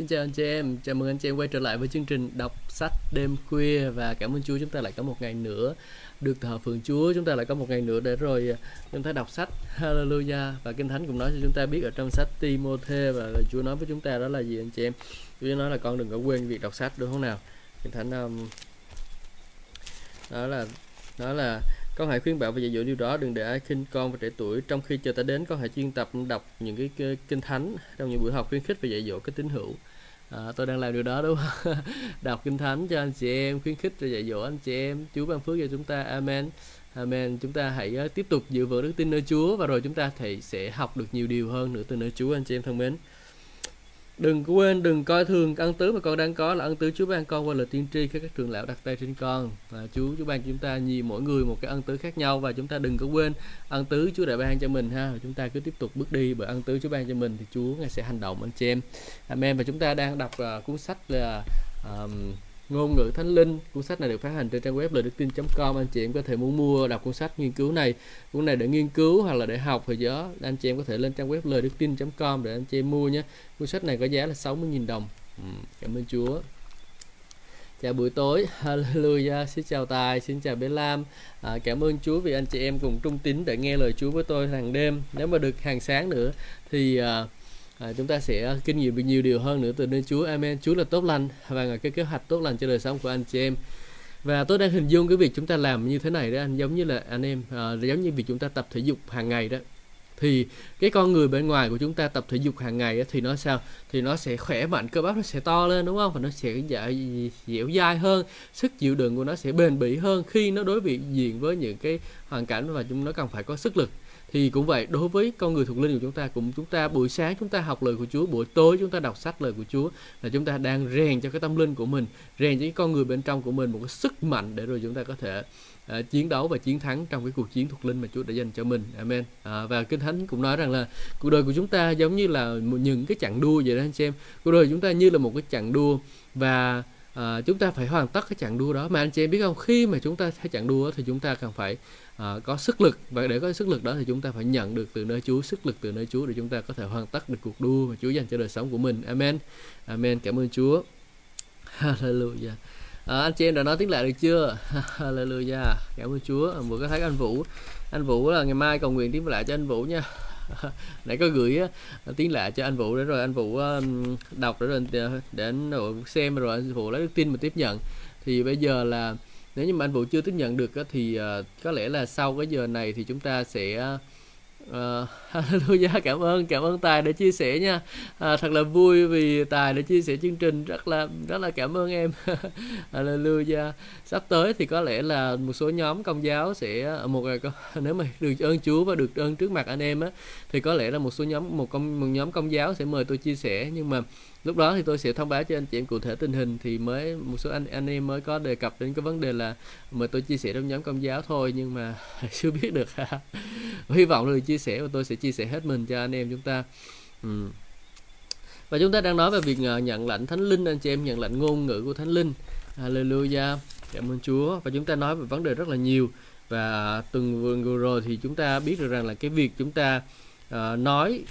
Xin chào anh chị em, chào mừng anh chị em quay trở lại với chương trình đọc sách đêm khuya và cảm ơn Chúa chúng ta lại có một ngày nữa được thờ phượng Chúa, chúng ta lại có một ngày nữa để rồi à, chúng ta đọc sách Hallelujah và Kinh Thánh cũng nói cho chúng ta biết ở trong sách Timothée và Chúa nói với chúng ta đó là gì anh chị em? Chúa nói là con đừng có quên việc đọc sách đúng không nào? Kinh Thánh um, đó là đó là con hãy khuyên bảo và dạy dỗ điều đó đừng để ai khinh con và trẻ tuổi trong khi chờ ta đến con hãy chuyên tập đọc những cái kinh thánh trong những buổi học khuyến khích và dạy dỗ cái tín hữu à, tôi đang làm điều đó đúng không? Đọc kinh thánh cho anh chị em khuyến khích và dạy dỗ anh chị em. Chúa ban phước cho chúng ta. Amen. Amen. Chúng ta hãy ờ, tiếp tục giữ vững đức tin nơi chúa và rồi chúng ta thì sẽ học được nhiều điều hơn nữa từ nơi chúa anh chị em thân mến đừng quên đừng coi thường ân tứ mà con đang có là ân tứ Chúa ban con qua lời tiên tri khi các trường lão đặt tay trên con. Và Chúa Chúa ban chúng ta nhiều mỗi người một cái ân tứ khác nhau. Và chúng ta đừng có quên ân tứ Chúa đã ban cho mình ha. Chúng ta cứ tiếp tục bước đi bởi ân tứ Chúa ban cho mình thì Chúa ngài sẽ hành động anh chị em. Amen. Và chúng ta đang đọc uh, cuốn sách là um, ngôn ngữ thánh linh. Cuốn sách này được phát hành trên trang web lời đức tin.com anh chị em có thể muốn mua đọc cuốn sách nghiên cứu này cuốn này để nghiên cứu hoặc là để học thì đó anh chị em có thể lên trang web lời đức tin.com để anh chị em mua nhé. Cuốn sách này có giá là 60.000 đồng. Ừ, cảm ơn Chúa. Chào buổi tối. Hallelujah. Xin chào tài. Xin chào bé lam. À, cảm ơn chúa vì anh chị em cùng trung tín để nghe lời chúa với tôi hàng đêm. Nếu mà được hàng sáng nữa thì uh, à, chúng ta sẽ à, kinh nghiệm được nhiều điều hơn nữa từ nơi Chúa. Amen. Chúa là tốt lành và cái kế hoạch tốt lành cho đời sống của anh chị em. Và tôi đang hình dung cái việc chúng ta làm như thế này đó anh giống như là anh em à, giống như việc chúng ta tập thể dục hàng ngày đó. Thì cái con người bên ngoài của chúng ta tập thể dục hàng ngày thì nó sao? Thì nó sẽ khỏe mạnh cơ bắp nó sẽ to lên đúng không? Và nó sẽ dẻo dai hơn sức chịu đựng của nó sẽ bền bỉ hơn khi nó đối diện với những cái hoàn cảnh và chúng nó cần phải có sức lực thì cũng vậy đối với con người thuộc linh của chúng ta cũng chúng ta buổi sáng chúng ta học lời của Chúa buổi tối chúng ta đọc sách lời của Chúa là chúng ta đang rèn cho cái tâm linh của mình rèn cho cái con người bên trong của mình một cái sức mạnh để rồi chúng ta có thể uh, chiến đấu và chiến thắng trong cái cuộc chiến thuộc linh mà Chúa đã dành cho mình. Amen. À, và kinh thánh cũng nói rằng là cuộc đời của chúng ta giống như là những cái chặng đua vậy đó anh chị em. Cuộc đời chúng ta như là một cái chặng đua và à, chúng ta phải hoàn tất cái chặng đua đó. Mà anh chị em biết không khi mà chúng ta thấy chặng đua thì chúng ta cần phải à, có sức lực. Và để có sức lực đó thì chúng ta phải nhận được từ nơi Chúa sức lực từ nơi Chúa để chúng ta có thể hoàn tất được cuộc đua mà Chúa dành cho đời sống của mình. Amen. Amen. Cảm ơn Chúa. Hallelujah. À, anh chị em đã nói tiếng lạ được chưa? Hallelujah. Cảm ơn Chúa. Vừa có thấy anh Vũ. Anh Vũ là ngày mai cầu nguyện tiếng lạ cho anh Vũ nha. nãy có gửi tiếng lạ cho anh Vũ để rồi. Anh Vũ ờ, đọc để rồi ờ, để anh xem rồi anh Vũ lấy được tin mà tiếp nhận. Thì bây giờ là nếu như mà anh Vũ chưa tiếp nhận được thì ờ, có lẽ là sau cái giờ này thì chúng ta sẽ uh, Hallelujah cảm ơn cảm ơn Tài đã chia sẻ nha. À, thật là vui vì Tài đã chia sẻ chương trình rất là rất là cảm ơn em. Hallelujah. Sắp tới thì có lẽ là một số nhóm công giáo sẽ à, một nếu mà được ơn Chúa và được ơn trước mặt anh em á thì có lẽ là một số nhóm một công một nhóm công giáo sẽ mời tôi chia sẻ. Nhưng mà lúc đó thì tôi sẽ thông báo cho anh chị em cụ thể tình hình thì mới một số anh anh em mới có đề cập đến cái vấn đề là mà tôi chia sẻ trong nhóm công giáo thôi nhưng mà chưa biết được. Hy vọng là chia sẻ và tôi sẽ chia sẻ hết mình cho anh em chúng ta. Ừ. và chúng ta đang nói về việc ờ, nhận lãnh thánh linh anh chị em nhận lãnh ngôn ngữ của thánh linh. Hallelujah. Cảm ơn Chúa. Và chúng ta nói về vấn đề rất là nhiều. Và từng vừa rồi thì chúng ta biết được rằng là cái việc chúng ta uh, nói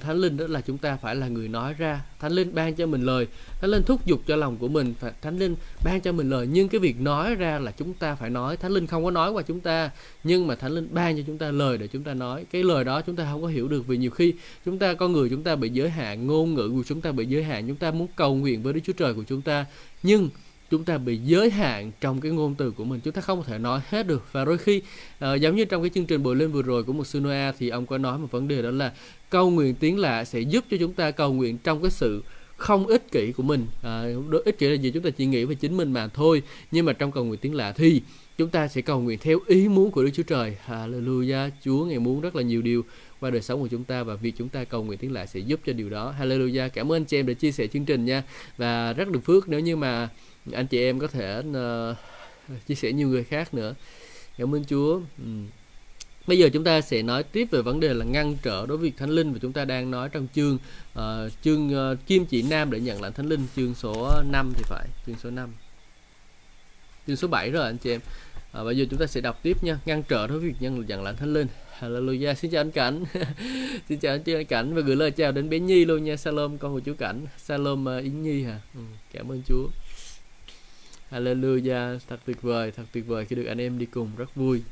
thánh linh đó là chúng ta phải là người nói ra. Thánh linh ban cho mình lời. Thánh linh thúc giục cho lòng của mình. Phải, thánh linh ban cho mình lời. Nhưng cái việc nói ra là chúng ta phải nói. Thánh linh không có nói qua chúng ta. Nhưng mà thánh linh ban cho chúng ta lời để chúng ta nói. Cái lời đó chúng ta không có hiểu được vì nhiều khi chúng ta, con người chúng ta bị giới hạn, ngôn ngữ của chúng ta bị giới hạn. Chúng ta muốn cầu nguyện với đức chúa trời của chúng ta. Nhưng chúng ta bị giới hạn trong cái ngôn từ của mình. Chúng ta không thể nói hết được. Và đôi khi uh, giống như trong cái chương trình bồi lên vừa rồi của một sunoa thì ông có nói một vấn đề đó là cầu nguyện tiếng lạ sẽ giúp cho chúng ta cầu nguyện trong cái sự không ích kỷ của mình. À, ích kỷ là gì? Chúng ta chỉ nghĩ về chính mình mà thôi. Nhưng mà trong cầu nguyện tiếng lạ thì chúng ta sẽ cầu nguyện theo ý muốn của Đức Chúa Trời. Hallelujah. Chúa ngày muốn rất là nhiều điều qua đời sống của chúng ta và việc chúng ta cầu nguyện tiếng lạ sẽ giúp cho điều đó. Hallelujah. Cảm ơn anh chị em đã chia sẻ chương trình nha. Và rất được phước nếu như mà anh chị em có thể uh, chia sẻ nhiều người khác nữa. Cảm ơn Chúa. Ừ. Bây giờ chúng ta sẽ nói tiếp về vấn đề là ngăn trở đối với việc thánh linh và chúng ta đang nói trong chương uh, chương uh, kim chỉ nam để nhận lãnh thánh linh chương số 5 thì phải chương số 5 chương số 7 rồi anh chị em. À, bây giờ chúng ta sẽ đọc tiếp nha. Ngăn trở đối với việc nhân nhận lãnh thánh linh. Hallelujah. Xin chào anh Cảnh. Xin chào anh chị anh Cảnh. Và gửi lời chào đến bé Nhi luôn nha. Salom con của chú Cảnh. Salom uh, Yến Nhi hả? Ừ, cảm ơn Chúa. Hallelujah. Thật tuyệt vời thật tuyệt vời khi được anh em đi cùng. Rất vui.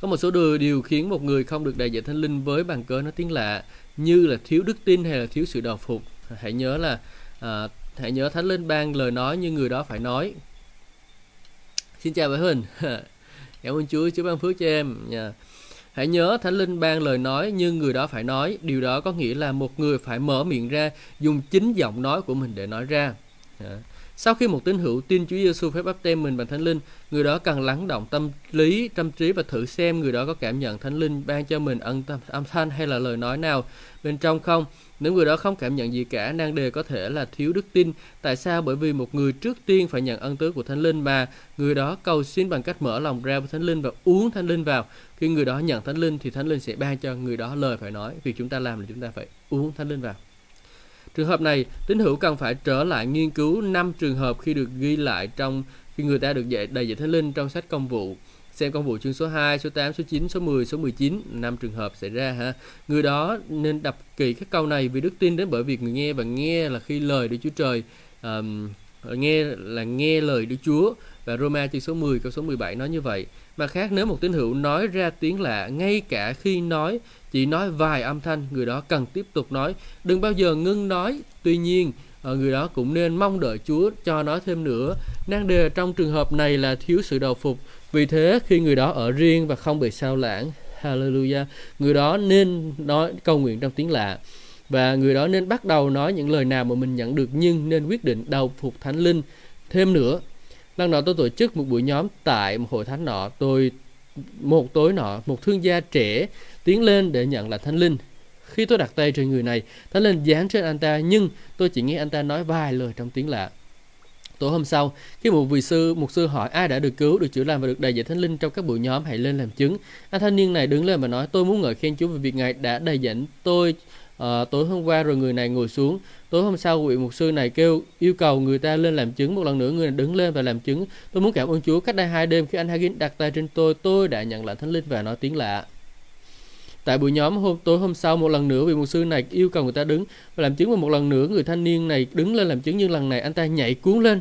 Có một số điều, điều khiến một người không được đại diện thánh linh với bằng cớ nó tiếng lạ như là thiếu đức tin hay là thiếu sự đầu phục. Hãy nhớ là à, hãy nhớ thánh linh ban lời nói như người đó phải nói. Xin chào bà Huỳnh. Cảm ơn Chúa Chúa ban phước cho em. Yeah. Hãy nhớ Thánh Linh ban lời nói như người đó phải nói. Điều đó có nghĩa là một người phải mở miệng ra, dùng chính giọng nói của mình để nói ra. Dạ. Sau khi một tín hữu tin Chúa Giêsu phép báp tem mình bằng Thánh Linh, người đó cần lắng động tâm lý, tâm trí và thử xem người đó có cảm nhận Thánh Linh ban cho mình ân tâm, âm thanh hay là lời nói nào bên trong không. Nếu người đó không cảm nhận gì cả, năng đề có thể là thiếu đức tin. Tại sao? Bởi vì một người trước tiên phải nhận ân tứ của Thánh Linh mà người đó cầu xin bằng cách mở lòng ra với Thánh Linh và uống Thánh Linh vào. Khi người đó nhận Thánh Linh thì Thánh Linh sẽ ban cho người đó lời phải nói. Việc chúng ta làm là chúng ta phải uống Thánh Linh vào. Trường hợp này, tín hữu cần phải trở lại nghiên cứu 5 trường hợp khi được ghi lại trong khi người ta được dạy đầy dạy thánh linh trong sách công vụ. Xem công vụ chương số 2, số 8, số 9, số 10, số 19, 5 trường hợp xảy ra ha. Người đó nên đọc kỹ các câu này vì đức tin đến bởi việc người nghe và nghe là khi lời Đức Chúa Trời um, nghe là nghe lời Đức Chúa và Roma chương số 10 câu số 17 nói như vậy. Mà khác nếu một tín hữu nói ra tiếng lạ ngay cả khi nói chỉ nói vài âm thanh, người đó cần tiếp tục nói. Đừng bao giờ ngưng nói. Tuy nhiên, ờ, người đó cũng nên mong đợi Chúa cho nói thêm nữa. Nan đề trong trường hợp này là thiếu sự đầu phục. Vì thế, khi người đó ở riêng và không bị sao lãng, Hallelujah, người đó nên nói cầu nguyện trong tiếng lạ và người đó nên bắt đầu nói những lời nào mà mình nhận được nhưng nên quyết định đầu phục thánh linh thêm nữa lần nọ tôi tổ chức một buổi nhóm tại một hội thánh nọ, tôi, một tối nọ, một thương gia trẻ tiến lên để nhận là thánh linh. Khi tôi đặt tay trên người này, thánh linh dán trên anh ta, nhưng tôi chỉ nghe anh ta nói vài lời trong tiếng lạ. Tối hôm sau, khi một vị sư, một sư hỏi ai đã được cứu, được chữa lành và được đầy dạy thánh linh trong các buổi nhóm, hãy lên làm chứng. Anh thanh niên này đứng lên và nói, tôi muốn ngợi khen chúa về việc ngài đã đầy dẫn tôi à, tối hôm qua rồi người này ngồi xuống. Tối hôm sau vị mục sư này kêu yêu cầu người ta lên làm chứng. Một lần nữa người này đứng lên và làm chứng. Tôi muốn cảm ơn chúa. Cách đây hai đêm khi anh Hagin đặt tay trên tôi tôi đã nhận lại thánh linh và nói tiếng lạ. Tại buổi nhóm hôm tối hôm sau một lần nữa vị mục sư này yêu cầu người ta đứng và làm chứng. Và một lần nữa người thanh niên này đứng lên làm chứng. Nhưng lần này anh ta nhảy cuốn lên.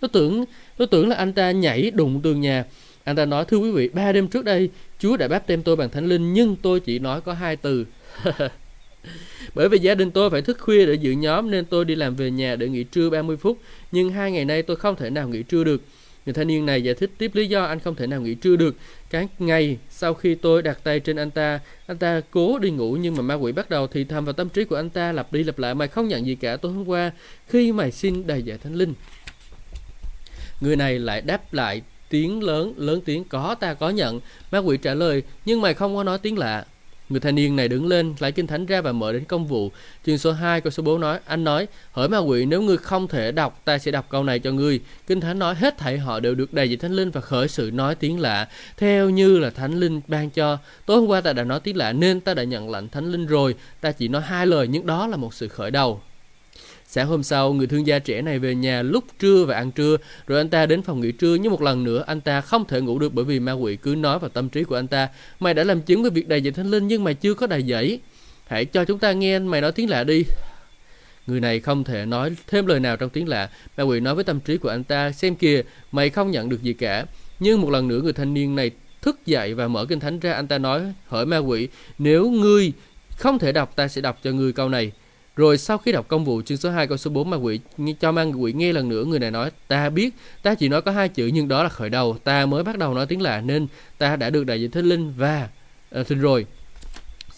Tôi tưởng tôi tưởng là anh ta nhảy đụng tường nhà. Anh ta nói thưa quý vị ba đêm trước đây Chúa đã báp tem tôi bằng thánh linh nhưng tôi chỉ nói có hai từ. Bởi vì gia đình tôi phải thức khuya để dự nhóm nên tôi đi làm về nhà để nghỉ trưa 30 phút. Nhưng hai ngày nay tôi không thể nào nghỉ trưa được. Người thanh niên này giải thích tiếp lý do anh không thể nào nghỉ trưa được. Cái ngày sau khi tôi đặt tay trên anh ta, anh ta cố đi ngủ nhưng mà ma quỷ bắt đầu thì thầm vào tâm trí của anh ta lặp đi lặp lại mày không nhận gì cả tối hôm qua khi mày xin đầy giải thánh linh. Người này lại đáp lại tiếng lớn lớn tiếng có ta có nhận ma quỷ trả lời nhưng mày không có nói tiếng lạ Người thanh niên này đứng lên, lấy kinh thánh ra và mở đến công vụ. Chương số 2 câu số 4 nói, anh nói, hỡi ma quỷ nếu ngươi không thể đọc, ta sẽ đọc câu này cho ngươi. Kinh thánh nói hết thảy họ đều được đầy dạy thánh linh và khởi sự nói tiếng lạ, theo như là thánh linh ban cho. Tối hôm qua ta đã nói tiếng lạ nên ta đã nhận lệnh thánh linh rồi, ta chỉ nói hai lời nhưng đó là một sự khởi đầu. Sáng hôm sau, người thương gia trẻ này về nhà lúc trưa và ăn trưa, rồi anh ta đến phòng nghỉ trưa nhưng một lần nữa anh ta không thể ngủ được bởi vì ma quỷ cứ nói vào tâm trí của anh ta, mày đã làm chứng về việc đầy dạy thánh linh nhưng mày chưa có đầy dẫy. Hãy cho chúng ta nghe mày nói tiếng lạ đi. Người này không thể nói thêm lời nào trong tiếng lạ. Ma quỷ nói với tâm trí của anh ta, xem kìa, mày không nhận được gì cả. Nhưng một lần nữa người thanh niên này thức dậy và mở kinh thánh ra, anh ta nói, hỏi ma quỷ, nếu ngươi không thể đọc, ta sẽ đọc cho ngươi câu này. Rồi sau khi đọc công vụ chương số 2 câu số 4 mà quỷ cho mang quỷ nghe lần nữa người này nói ta biết ta chỉ nói có hai chữ nhưng đó là khởi đầu. Ta mới bắt đầu nói tiếng lạ nên ta đã được đại diện thánh linh và ờ, uh, xin rồi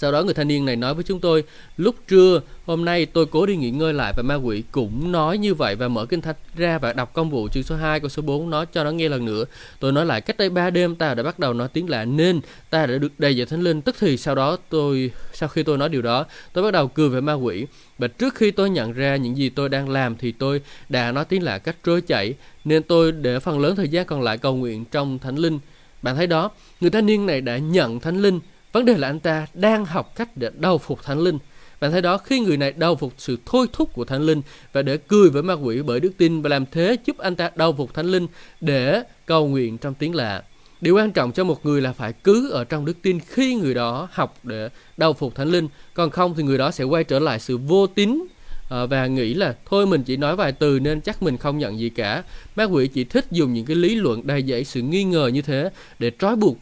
sau đó người thanh niên này nói với chúng tôi, lúc trưa hôm nay tôi cố đi nghỉ ngơi lại và ma quỷ cũng nói như vậy và mở kinh thánh ra và đọc công vụ chương số 2 câu số 4 nó cho nó nghe lần nữa. Tôi nói lại cách đây 3 đêm ta đã bắt đầu nói tiếng lạ nên ta đã được đầy dạy thánh linh. Tức thì sau đó tôi sau khi tôi nói điều đó, tôi bắt đầu cười về ma quỷ. Và trước khi tôi nhận ra những gì tôi đang làm thì tôi đã nói tiếng lạ cách trôi chảy nên tôi để phần lớn thời gian còn lại cầu nguyện trong thánh linh. Bạn thấy đó, người thanh niên này đã nhận thánh linh Vấn đề là anh ta đang học cách để đầu phục thánh linh. Bạn thấy đó khi người này đầu phục sự thôi thúc của thánh linh và để cười với ma quỷ bởi đức tin và làm thế giúp anh ta đầu phục thánh linh để cầu nguyện trong tiếng lạ. Điều quan trọng cho một người là phải cứ ở trong đức tin khi người đó học để đầu phục thánh linh, còn không thì người đó sẽ quay trở lại sự vô tín ờ, và nghĩ là thôi mình chỉ nói vài từ nên chắc mình không nhận gì cả. Ma quỷ chỉ thích dùng những cái lý luận đầy dẫy sự nghi ngờ như thế để trói buộc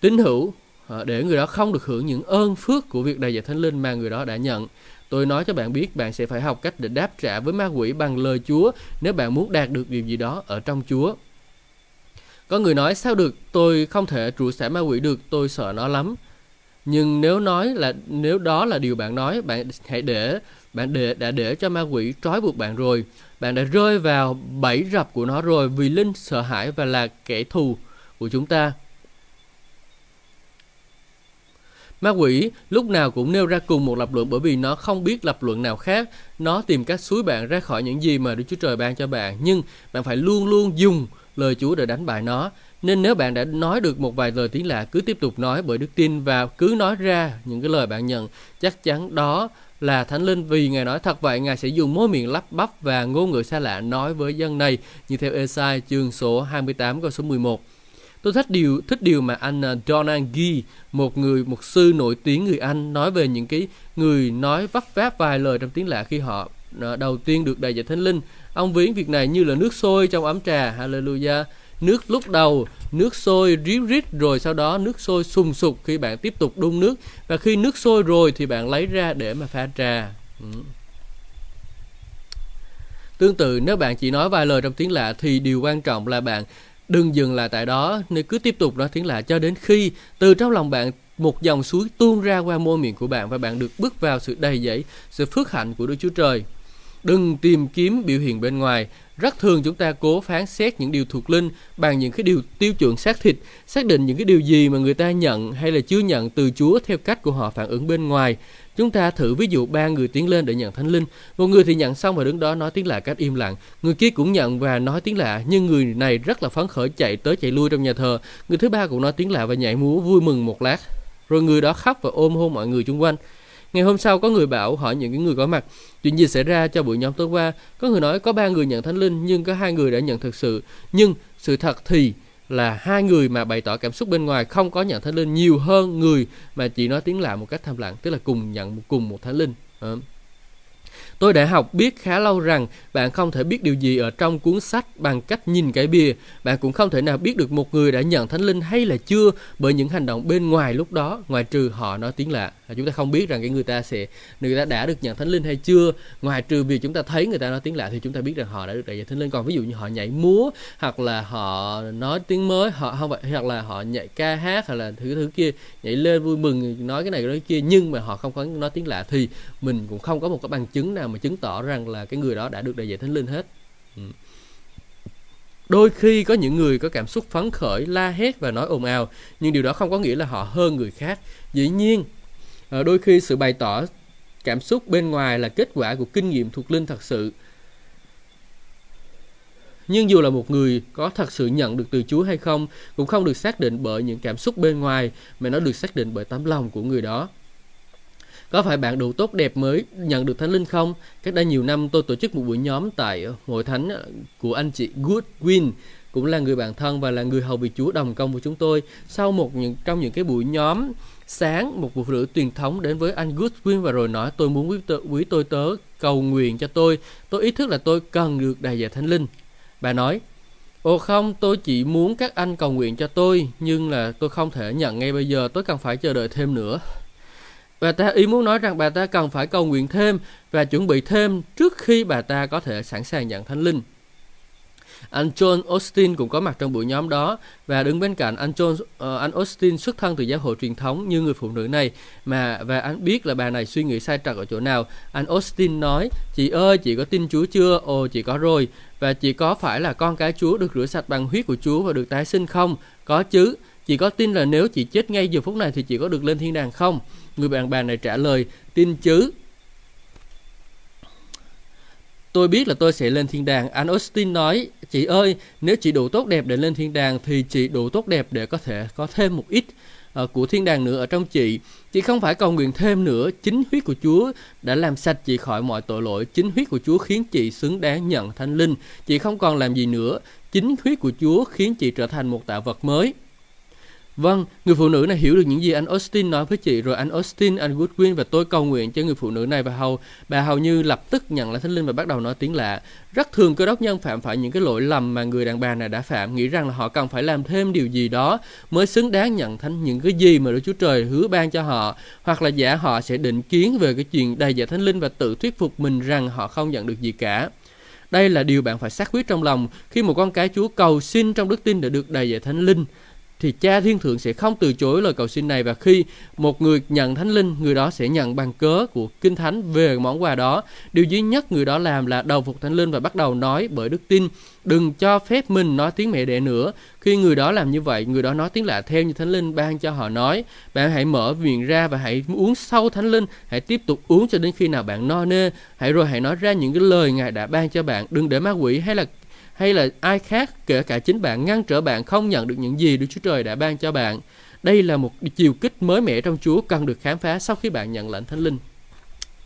tín hữu Ờ, để người đó không được hưởng những ơn phước của việc đầy dạy thánh linh mà người đó đã nhận. Tôi nói cho bạn biết bạn sẽ phải học cách để đáp trả với ma quỷ bằng lời Chúa nếu bạn muốn đạt được điều gì đó ở trong Chúa. Có người nói sao được, tôi không thể trụ xả ma quỷ được, tôi sợ nó lắm. Nhưng nếu nói là nếu đó là điều bạn nói, bạn hãy để bạn để đã để cho ma quỷ trói buộc bạn rồi. Bạn đã rơi vào bẫy rập của nó rồi vì linh sợ hãi và là kẻ thù của chúng ta. Ma quỷ lúc nào cũng nêu ra cùng một lập luận bởi vì nó không biết lập luận nào khác. Nó tìm cách suối bạn ra khỏi những gì mà Đức Chúa Trời ban cho bạn. Nhưng bạn phải luôn luôn dùng lời Chúa để đánh bại nó. Nên nếu bạn đã nói được một vài lời tiếng lạ, cứ tiếp tục nói bởi đức tin và cứ nói ra những cái lời bạn nhận. Chắc chắn đó là Thánh Linh vì Ngài nói thật vậy, Ngài sẽ dùng môi miệng lắp bắp và ngôn ngữ xa lạ nói với dân này như theo Esai chương số 28 câu số 11. Tôi thích điều thích điều mà anh à, Donald Gee, một người một sư nổi tiếng người Anh nói về những cái người nói vấp váp vài lời trong tiếng lạ khi họ à, đầu tiên được đầy dạy thánh linh. Ông ví việc này như là nước sôi trong ấm trà. Hallelujah. Nước lúc đầu, nước sôi ríu rít rồi sau đó nước sôi sùng sục khi bạn tiếp tục đun nước và khi nước sôi rồi thì bạn lấy ra để mà pha trà. Ừ. Tương tự nếu bạn chỉ nói vài lời trong tiếng lạ thì điều quan trọng là bạn đừng dừng lại tại đó nên cứ tiếp tục nói tiếng lạ cho đến khi từ trong lòng bạn một dòng suối tuôn ra qua môi miệng của bạn và bạn được bước vào sự đầy dẫy sự phước hạnh của Đức Chúa Trời. Đừng tìm kiếm biểu hiện bên ngoài. Rất thường chúng ta cố phán xét những điều thuộc linh bằng những cái điều tiêu chuẩn xác thịt, xác định những cái điều gì mà người ta nhận hay là chưa nhận từ Chúa theo cách của họ phản ứng bên ngoài. Chúng ta thử ví dụ ba người tiến lên để nhận thánh linh. Một người thì nhận xong và đứng đó nói tiếng lạ cách im lặng. Người kia cũng nhận và nói tiếng lạ, nhưng người này rất là phấn khởi chạy tới chạy lui trong nhà thờ. Người thứ ba cũng nói tiếng lạ và nhảy múa vui mừng một lát. Rồi người đó khóc và ôm hôn mọi người xung quanh. Ngày hôm sau có người bảo hỏi những người có mặt chuyện gì xảy ra cho buổi nhóm tối qua. Có người nói có ba người nhận thánh linh nhưng có hai người đã nhận thực sự. Nhưng sự thật thì là hai người mà bày tỏ cảm xúc bên ngoài không có nhận thánh linh nhiều hơn người mà chỉ nói tiếng lạ một cách thầm lặng tức là cùng nhận cùng một thánh linh. Ờ. Tôi đã học biết khá lâu rằng bạn không thể biết điều gì ở trong cuốn sách bằng cách nhìn cái bìa. Bạn cũng không thể nào biết được một người đã nhận thánh linh hay là chưa bởi những hành động bên ngoài lúc đó, ngoài trừ họ nói tiếng lạ. À, chúng ta không biết rằng cái người ta sẽ người ta đã được nhận thánh linh hay chưa. Ngoài trừ việc chúng ta thấy người ta nói tiếng lạ thì chúng ta biết rằng họ đã được đại thánh linh. Còn ví dụ như họ nhảy múa hoặc là họ nói tiếng mới, họ không phải hoặc là họ nhảy ca hát hoặc là thứ thứ kia nhảy lên vui mừng nói cái này nói cái kia nhưng mà họ không có nói tiếng lạ thì mình cũng không có một cái bằng chứng nào mà chứng tỏ rằng là cái người đó đã được đại dạy thánh linh hết ừ. đôi khi có những người có cảm xúc phấn khởi, la hét và nói ồn ào, nhưng điều đó không có nghĩa là họ hơn người khác dĩ nhiên ờ, đôi khi sự bày tỏ cảm xúc bên ngoài là kết quả của kinh nghiệm thuộc linh thật sự nhưng dù là một người có thật sự nhận được từ Chúa hay không, cũng không được xác định bởi những cảm xúc bên ngoài, mà nó được xác định bởi tấm lòng của người đó. Có phải bạn đủ tốt đẹp mới nhận được Thánh Linh không? Cách đây nhiều năm tôi tổ chức một buổi nhóm tại ờ, hội thánh ờ, của anh chị Goodwin cũng là người bạn thân và là người hầu việc Chúa đồng công của chúng tôi. Sau một những trong những cái buổi nhóm sáng một buổi rưỡi truyền thống đến với anh Goodwin và rồi nói tôi muốn quý, tớ, quý tôi tớ cầu nguyện cho tôi. Tôi ý thức là tôi cần được đại dạy Thánh Linh. Bà nói, Ồ không, tôi chỉ muốn các anh cầu nguyện cho tôi, nhưng là tôi không thể nhận ngay bây giờ, tôi cần phải chờ đợi thêm nữa. Bà ta ý muốn nói rằng bà ta cần phải cầu nguyện thêm và chuẩn bị thêm trước khi bà ta có thể sẵn sàng nhận thánh linh. Anh John Austin cũng có mặt trong buổi nhóm đó và đứng bên cạnh anh John uh, anh Austin xuất thân từ giáo hội truyền thống như người phụ nữ này mà và anh biết là bà này suy nghĩ sai trật ở chỗ nào. Anh Austin nói: "Chị ơi, chị có tin Chúa chưa?" "Ồ, chị có rồi." "Và chị có phải là con cái Chúa được rửa sạch bằng huyết của Chúa và được tái sinh không?" "Có chứ." "Chị có tin là nếu chị chết ngay giờ phút này thì chị có được lên thiên đàng không?" Người bạn bè này trả lời, tin chứ. Tôi biết là tôi sẽ lên thiên đàng. Anh Austin nói, chị ơi, nếu chị đủ tốt đẹp để lên thiên đàng thì chị đủ tốt đẹp để có thể có thêm một ít uh, của thiên đàng nữa ở trong chị. Chị không phải cầu nguyện thêm nữa. Chính huyết của Chúa đã làm sạch chị khỏi mọi tội lỗi. Chính huyết của Chúa khiến chị xứng đáng nhận thánh linh. Chị không còn làm gì nữa. chính huyết của Chúa khiến chị trở thành một tạo vật mới. Vâng, người phụ nữ này hiểu được những gì anh Austin nói với chị rồi anh Austin, anh Goodwin và tôi cầu nguyện cho người phụ nữ này và hầu bà hầu như lập tức nhận lại thánh linh và bắt đầu nói tiếng lạ. Rất thường cơ đốc nhân phạm phải những cái lỗi lầm mà người đàn bà này đã phạm, nghĩ rằng là họ cần phải làm thêm điều gì đó mới xứng đáng nhận thánh những cái gì mà Đức Chúa Trời hứa ban cho họ, hoặc là giả họ sẽ định kiến về cái chuyện đầy dạy thánh linh và tự thuyết phục mình rằng họ không nhận được gì cả. Đây là điều bạn phải xác quyết trong lòng khi một con cái Chúa cầu xin trong đức tin để được đầy dạy thánh linh thì cha thiên thượng sẽ không từ chối lời cầu xin này và khi một người nhận thánh linh, người đó sẽ nhận bằng cớ của kinh thánh về món quà đó. Điều duy nhất người đó làm là đầu phục thánh linh và bắt đầu nói bởi đức tin. Đừng cho phép mình nói tiếng mẹ đẻ nữa. Khi người đó làm như vậy, người đó nói tiếng lạ theo như thánh linh ban cho họ nói. Bạn hãy mở miệng ra và hãy uống sâu thánh linh. Hãy tiếp tục uống cho đến khi nào bạn no nê. Hãy rồi hãy nói ra những cái lời ngài đã ban cho bạn. Đừng để ma quỷ hay là hay là ai khác, kể cả chính bạn, ngăn trở bạn không nhận được những gì Đức Chúa Trời đã ban cho bạn. Đây là một chiều kích mới mẻ trong Chúa, cần được khám phá sau khi bạn nhận lệnh Thánh Linh.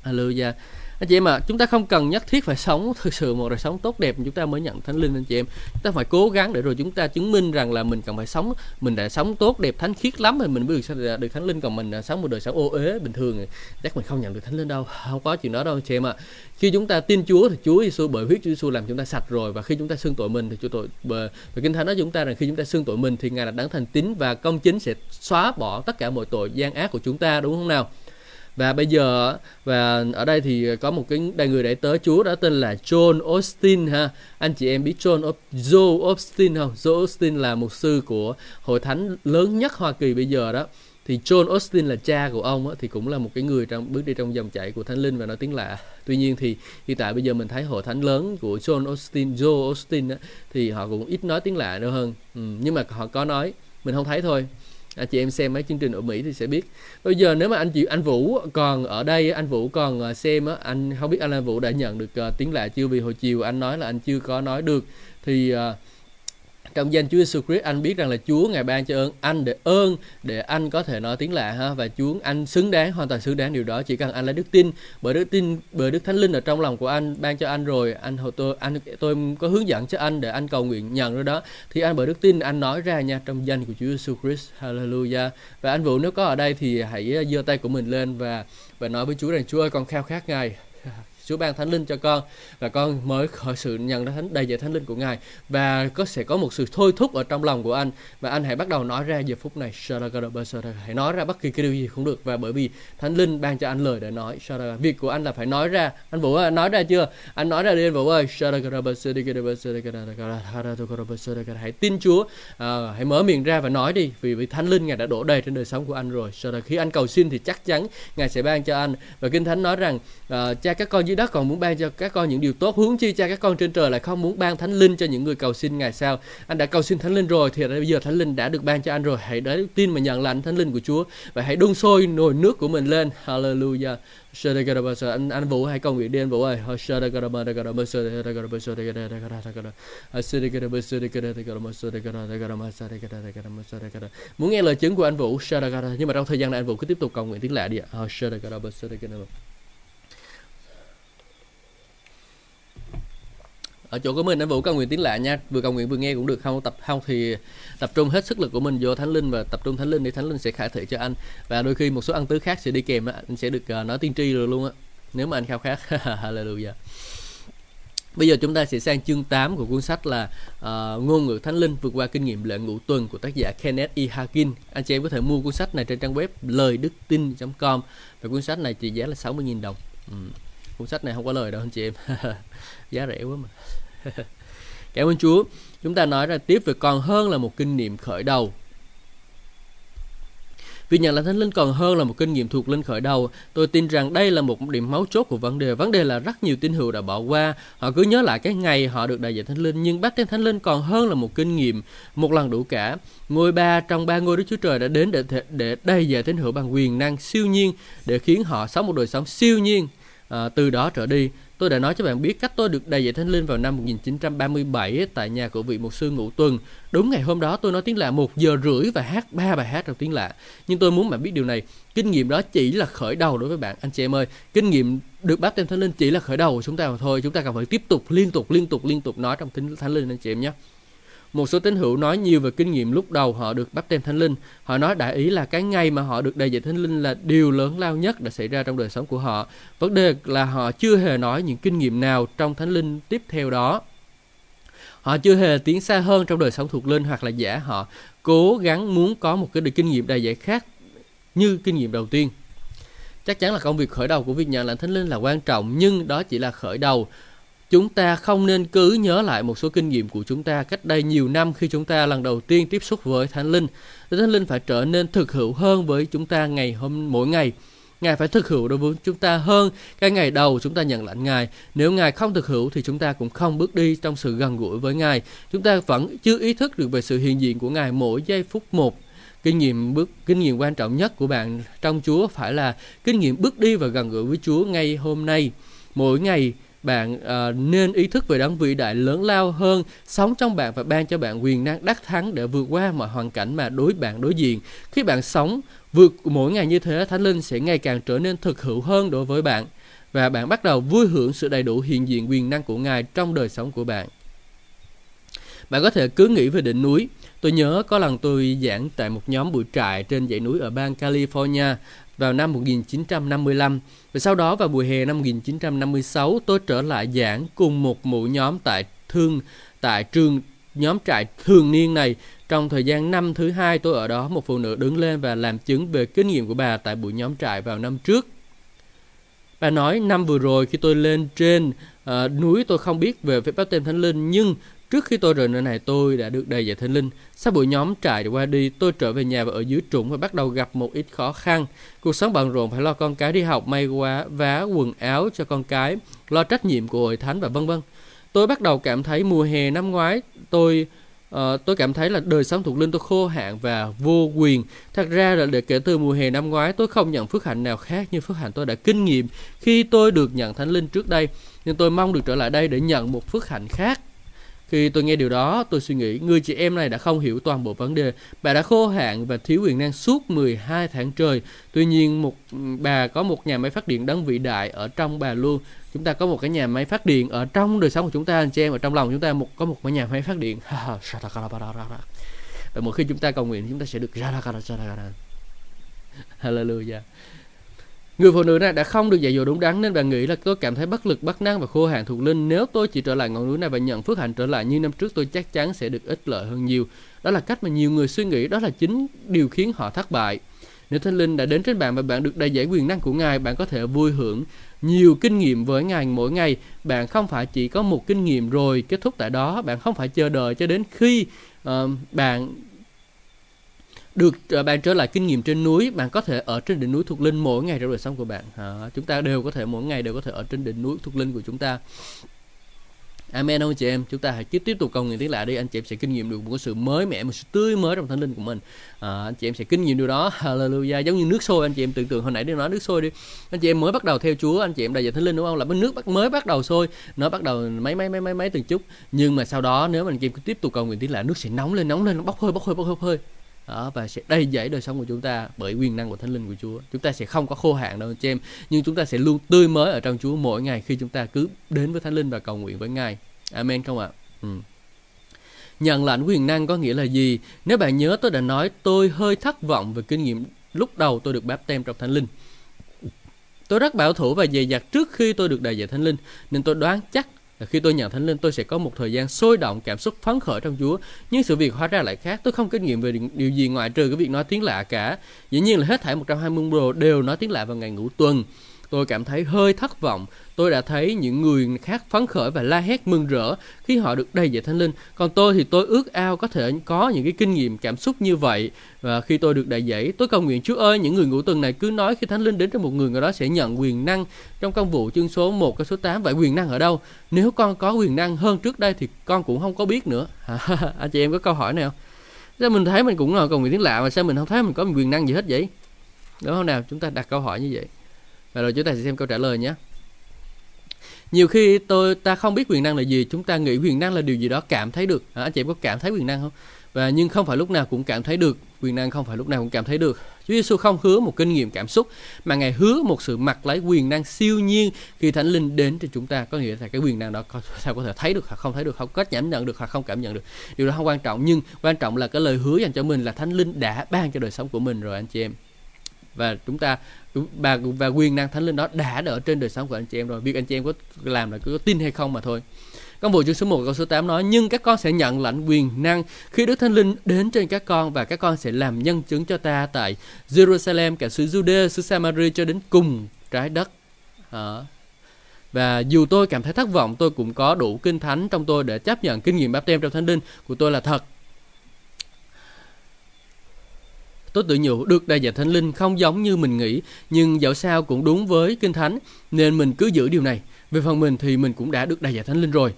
Hallelujah anh chị em ạ à, chúng ta không cần nhất thiết phải sống thực sự một đời sống tốt đẹp chúng ta mới nhận thánh linh anh chị em. Chúng ta phải cố gắng để rồi chúng ta chứng minh rằng là mình cần phải sống mình đã sống tốt đẹp thánh khiết lắm thì mình mới được được thánh linh. Còn mình à, sống một đời sống ô uế bình thường chắc mình không nhận được thánh linh đâu. Không có chuyện đó đâu anh chị em ạ. À. khi chúng ta tin Chúa thì Chúa Giêsu bởi huyết Chúa Giêsu làm chúng ta sạch rồi. Và khi chúng ta xưng tội mình thì Chúa tội và kinh thánh nói chúng ta rằng khi chúng ta xưng tội mình thì ngài là đáng thành tín và công chính sẽ xóa bỏ tất cả mọi tội gian ác của chúng ta đúng không nào? Và bây giờ và ở đây thì có một cái đại người đại tớ Chúa đó tên là John Austin ha. Anh chị em biết John Joe Austin không? Joe Austin là mục sư của hội thánh lớn nhất Hoa Kỳ bây giờ đó. Thì John Austin là cha của ông á, thì cũng là một cái người trong bước đi trong dòng chảy của thánh linh và nói tiếng lạ. Tuy nhiên thì hiện tại bây giờ mình thấy hội thánh lớn của John Austin Joe Austin á, thì họ cũng ít nói tiếng lạ nữa hơn. Ừ, nhưng mà họ có nói mình không thấy thôi à, chị em xem mấy chương trình ở Mỹ thì sẽ biết. Bây giờ nếu mà anh chị anh Vũ còn ở đây anh Vũ còn à, xem á anh không biết anh Vũ đã nhận được uh, tiếng lạ chưa? Vì hồi chiều anh nói là anh chưa có nói được. Thì uh, trong danh Chúa Jesus Christ, anh biết rằng là Chúa ngài ban cho ơn, anh để ơn, để anh có thể nói tiếng lạ ha, và Chúa anh xứng đáng, hoàn toàn xứng đáng điều đó, chỉ cần anh lấy đức tin. Bởi đức tin, bởi đức thánh linh ở trong lòng của anh ban cho anh rồi, anh hồi tôi, anh, tôi có hướng dẫn cho anh để anh cầu nguyện nhận rồi đó. Thì anh bởi đức tin, anh nói ra nha, trong danh của Chúa Jesus Christ, Hallelujah. Và anh Vũ, nếu có ở đây thì hãy giơ tay của mình lên và và nói với Chúa rằng, Chúa ơi, con khao khát ngài. Chúa ban thánh linh cho con và con mới khởi sự nhận ra thánh đầy dạy thánh linh của Ngài. Và có sẽ có một sự thôi thúc ở trong lòng của anh. Và anh hãy bắt đầu nói ra giờ phút này hãy nói ra bất kỳ cái điều gì cũng được. Và bởi vì thánh linh ban cho anh lời để nói việc của anh là phải nói ra. Anh vũ ơi, nói ra chưa? Anh nói ra đi anh vũ ơi. Hãy tin Chúa à, hãy mở miệng ra và nói đi vì vì thánh linh ngài đã đổ đầy trên đời sống của anh rồi khi anh cầu xin thì chắc chắn ngài sẽ ban cho anh và kinh thánh nói rằng à, cha các con dưới đất còn muốn ban cho các con những điều tốt, hướng chi cha các con trên trời lại không muốn ban thánh linh cho những người cầu xin ngày sau anh đã cầu xin thánh linh rồi thì bây giờ thánh linh đã được ban cho anh rồi. Hãy để tin mà nhận lãnh thánh linh của Chúa và hãy đun sôi nồi nước của mình lên. Hallelujah. Anh anh Vũ hãy cầu nguyện đi anh Vũ ơi. Muốn nghe lời chứng của anh Vũ nhưng mà trong thời gian này anh Vũ cứ tiếp tục cầu nguyện tiếng lạ đi ạ. Ở chỗ của mình anh vũ cầu nguyện tiếng lạ nha vừa cầu nguyện vừa nghe cũng được không tập không thì tập trung hết sức lực của mình vô thánh linh và tập trung thánh linh để thánh linh sẽ khải thị cho anh và đôi khi một số ăn tứ khác sẽ đi kèm anh sẽ được uh, nói tiên tri rồi luôn á nếu mà anh khao khát hallelujah Bây giờ chúng ta sẽ sang chương 8 của cuốn sách là uh, Ngôn ngữ Thánh Linh vượt qua kinh nghiệm lễ ngũ tuần của tác giả Kenneth E. Hagin. Anh chị em có thể mua cuốn sách này trên trang web lời đức tin.com và cuốn sách này trị giá là 60.000 đồng. Ừ. Cuốn sách này không có lời đâu anh chị em. giá rẻ quá mà cảm ơn Chúa chúng ta nói ra tiếp về còn hơn là một kinh nghiệm khởi đầu vì nhận là thánh linh còn hơn là một kinh nghiệm thuộc linh khởi đầu. Tôi tin rằng đây là một điểm máu chốt của vấn đề. Vấn đề là rất nhiều tín hữu đã bỏ qua. Họ cứ nhớ lại cái ngày họ được đại diện thánh linh. Nhưng bắt tên thánh linh còn hơn là một kinh nghiệm. Một lần đủ cả. Ngôi ba trong ba ngôi Đức Chúa Trời đã đến để, để đầy dạy tín hữu bằng quyền năng siêu nhiên. Để khiến họ sống một đời sống siêu nhiên. À, từ đó trở đi Tôi đã nói cho bạn biết cách tôi được đầy dạy thánh linh vào năm 1937 tại nhà của vị mục sư ngũ tuần. Đúng ngày hôm đó tôi nói tiếng lạ một giờ rưỡi và hát ba bài hát trong tiếng lạ. Nhưng tôi muốn bạn biết điều này, kinh nghiệm đó chỉ là khởi đầu đối với bạn anh chị em ơi. Kinh nghiệm được báp tên thánh linh chỉ là khởi đầu của chúng ta mà thôi. Chúng ta cần phải tiếp tục liên tục liên tục liên tục nói trong thánh linh anh chị em nhé. Một số tín hữu nói nhiều về kinh nghiệm lúc đầu họ được bắp tem thánh linh. Họ nói đại ý là cái ngày mà họ được đầy dạy thánh linh là điều lớn lao nhất đã xảy ra trong đời sống của họ. Vấn đề là họ chưa hề nói những kinh nghiệm nào trong thánh linh tiếp theo đó. Họ chưa hề tiến xa hơn trong đời sống thuộc linh hoặc là giả họ cố gắng muốn có một cái được kinh nghiệm đầy dạy khác như kinh nghiệm đầu tiên. Chắc chắn là công việc khởi đầu của việc nhận lãnh thánh linh là quan trọng, nhưng đó chỉ là khởi đầu chúng ta không nên cứ nhớ lại một số kinh nghiệm của chúng ta cách đây nhiều năm khi chúng ta lần đầu tiên tiếp xúc với thánh linh thánh linh phải trở nên thực hữu hơn với chúng ta ngày hôm, mỗi ngày Ngài phải thực hữu đối với chúng ta hơn cái ngày đầu chúng ta nhận lãnh Ngài. Nếu Ngài không thực hữu thì chúng ta cũng không bước đi trong sự gần gũi với Ngài. Chúng ta vẫn chưa ý thức được về sự hiện diện của Ngài mỗi giây phút một. Kinh nghiệm bước, kinh nghiệm quan trọng nhất của bạn trong Chúa phải là kinh nghiệm bước đi và gần gũi với Chúa ngay hôm nay. Mỗi ngày bạn uh, nên ý thức về đấng vĩ đại lớn lao hơn sống trong bạn và ban cho bạn quyền năng đắc thắng để vượt qua mọi hoàn cảnh mà đối bạn đối diện. Khi bạn sống vượt mỗi ngày như thế thánh linh sẽ ngày càng trở nên thực hữu hơn đối với bạn và bạn bắt đầu vui hưởng sự đầy đủ hiện diện quyền năng của ngài trong đời sống của bạn. Bạn có thể cứ nghĩ về đỉnh núi. Tôi nhớ có lần tôi giảng tại một nhóm buổi trại trên dãy núi ở bang California vào năm 1955 và sau đó vào mùa hè năm 1956 tôi trở lại giảng cùng một mũ nhóm tại thương tại trường nhóm trại thường niên này. Trong thời gian năm thứ hai tôi ở đó một phụ nữ đứng lên và làm chứng về kinh nghiệm của bà tại buổi nhóm trại vào năm trước. Bà nói năm vừa rồi khi tôi lên trên uh, núi tôi không biết về phép báp tên thánh linh nhưng Trước khi tôi rời nơi này tôi đã được đầy dạy thánh linh. Sau buổi nhóm trại qua đi, tôi trở về nhà và ở dưới trũng và bắt đầu gặp một ít khó khăn. Cuộc sống bận rộn phải lo con cái đi học, may quá, vá quần áo cho con cái, lo trách nhiệm của hội thánh và vân vân. Tôi bắt đầu cảm thấy mùa hè năm ngoái tôi uh, tôi cảm thấy là đời sống thuộc linh tôi khô hạn và vô quyền. Thật ra là để kể từ mùa hè năm ngoái tôi không nhận phước hạnh nào khác như phước hạnh tôi đã kinh nghiệm khi tôi được nhận thánh linh trước đây. Nhưng tôi mong được trở lại đây để nhận một phước hạnh khác khi tôi nghe điều đó, tôi suy nghĩ người chị em này đã không hiểu toàn bộ vấn đề. Bà đã khô hạn và thiếu quyền năng suốt 12 tháng trời. Tuy nhiên, một bà có một nhà máy phát điện đấng vĩ đại ở trong bà luôn. Chúng ta có một cái nhà máy phát điện ở trong đời sống của chúng ta anh chị em ở trong lòng chúng ta một có một cái nhà máy phát điện. và mỗi khi chúng ta cầu nguyện chúng ta sẽ được Hallelujah. Người phụ nữ này đã không được dạy dỗ đúng đắn nên bà nghĩ là tôi cảm thấy bất lực, bất năng và khô hạn thuộc linh. Nếu tôi chỉ trở lại ngọn núi này và nhận phước hạnh trở lại như năm trước tôi chắc chắn sẽ được ích lợi hơn nhiều. Đó là cách mà nhiều người suy nghĩ, đó là chính điều khiến họ thất bại. Nếu Thánh Linh đã đến trên bạn và bạn được đầy giải quyền năng của Ngài, bạn có thể vui hưởng nhiều kinh nghiệm với Ngài mỗi ngày. Bạn không phải chỉ có một kinh nghiệm rồi kết thúc tại đó. Bạn không phải chờ đợi cho đến khi uh, bạn được ờ, bạn trở lại kinh nghiệm trên núi bạn có thể ở trên đỉnh núi thuộc linh mỗi ngày trong đời sống của bạn. À, chúng ta đều có thể mỗi ngày đều có thể ở trên đỉnh núi thuộc linh của chúng ta. Amen ông chị em. Chúng ta hãy tiếp tiếp tục cầu nguyện tiếng lạ đi. Anh chị em sẽ kinh nghiệm được một cái sự mới mẻ một sự tươi mới trong thánh linh của mình. À, anh chị em sẽ kinh nghiệm điều đó. Hallelujah. Giống như nước sôi anh chị em tưởng tượng hồi nãy đi nói nước sôi đi. Anh chị em mới bắt đầu theo Chúa anh chị em đại diện thánh linh đúng không? Là cái nước mới bắt đầu sôi. Nó bắt đầu mấy mấy mấy mấy mấy từng chút. Nhưng mà sau đó nếu mà anh chị em cứ tiếp tục cầu nguyện tiếng lạ nước sẽ nóng lên nóng lên nó bốc hơi bốc hơi bốc hơi, bốc hơi đó và sẽ đầy dẫy đời sống của chúng ta bởi quyền năng của thánh linh của Chúa. Chúng ta sẽ không có khô hạn đâu chị em nhưng chúng ta sẽ luôn tươi mới ở trong Chúa mỗi ngày khi chúng ta cứ đến với thánh linh và cầu nguyện với Ngài. Amen không ạ? Ừ. nhận lãnh quyền năng có nghĩa là gì? Nếu bạn nhớ tôi đã nói tôi hơi thất vọng về kinh nghiệm lúc đầu tôi được báp tem trong thánh linh. Tôi rất bảo thủ và dày dặt trước khi tôi được đại dạy Thánh Linh, nên tôi đoán chắc khi tôi nhận thánh linh, tôi sẽ có một thời gian sôi động, cảm xúc phấn khởi trong Chúa. Nhưng sự việc hóa ra lại khác. Tôi không kinh nghiệm về điều gì ngoại trừ cái việc nói tiếng lạ cả. Dĩ nhiên là hết thảy 120 đồ đều nói tiếng lạ vào ngày ngủ tuần tôi cảm thấy hơi thất vọng. Tôi đã thấy những người khác phấn khởi và la hét mừng rỡ khi họ được đầy dạy thánh linh. Còn tôi thì tôi ước ao có thể có những cái kinh nghiệm, cảm xúc như vậy. Và khi tôi được đại dạy, tôi cầu nguyện Chúa ơi, những người ngũ tuần này cứ nói khi thánh linh đến cho một người người đó sẽ nhận quyền năng trong công vụ chương số 1 cái số 8 vậy quyền năng ở đâu? Nếu con có quyền năng hơn trước đây thì con cũng không có biết nữa. Anh à, chị em có câu hỏi nào sao mình thấy mình cũng là cầu nguyện tiếng lạ mà sao mình không thấy mình có quyền năng gì hết vậy? Đúng không nào? Chúng ta đặt câu hỏi như vậy và rồi chúng ta sẽ xem câu trả lời nhé. Nhiều khi tôi ta không biết quyền năng là gì chúng ta nghĩ quyền năng là điều gì đó cảm thấy được. À, anh chị em có cảm thấy quyền năng không? Và nhưng không phải lúc nào cũng cảm thấy được quyền năng không phải lúc nào cũng cảm thấy được. Chúa Giêsu không hứa một kinh nghiệm cảm xúc mà Ngài hứa một sự mặc lấy quyền năng siêu nhiên khi Thánh Linh đến cho chúng ta. Có nghĩa là cái quyền năng đó sao có thể thấy được hoặc không thấy được, không có cảm nhận được hoặc không cảm nhận được. Điều đó không quan trọng nhưng quan trọng là cái lời hứa dành cho mình là Thánh Linh đã ban cho đời sống của mình rồi anh chị em. Và chúng ta và và quyền năng thánh linh đó đã ở trên đời sống của anh chị em rồi việc anh chị em có làm là có tin hay không mà thôi Công vụ chương số 1 câu số 8 nói Nhưng các con sẽ nhận lãnh quyền năng khi Đức Thánh Linh đến trên các con và các con sẽ làm nhân chứng cho ta tại Jerusalem, cả xứ Judea xứ Samaria cho đến cùng trái đất. À. Và dù tôi cảm thấy thất vọng, tôi cũng có đủ kinh thánh trong tôi để chấp nhận kinh nghiệm báp tem trong Thánh Linh của tôi là thật. Tôi tự nhủ được đại dạy thánh linh không giống như mình nghĩ, nhưng dẫu sao cũng đúng với kinh thánh, nên mình cứ giữ điều này. Về phần mình thì mình cũng đã được đại dạy thánh linh rồi.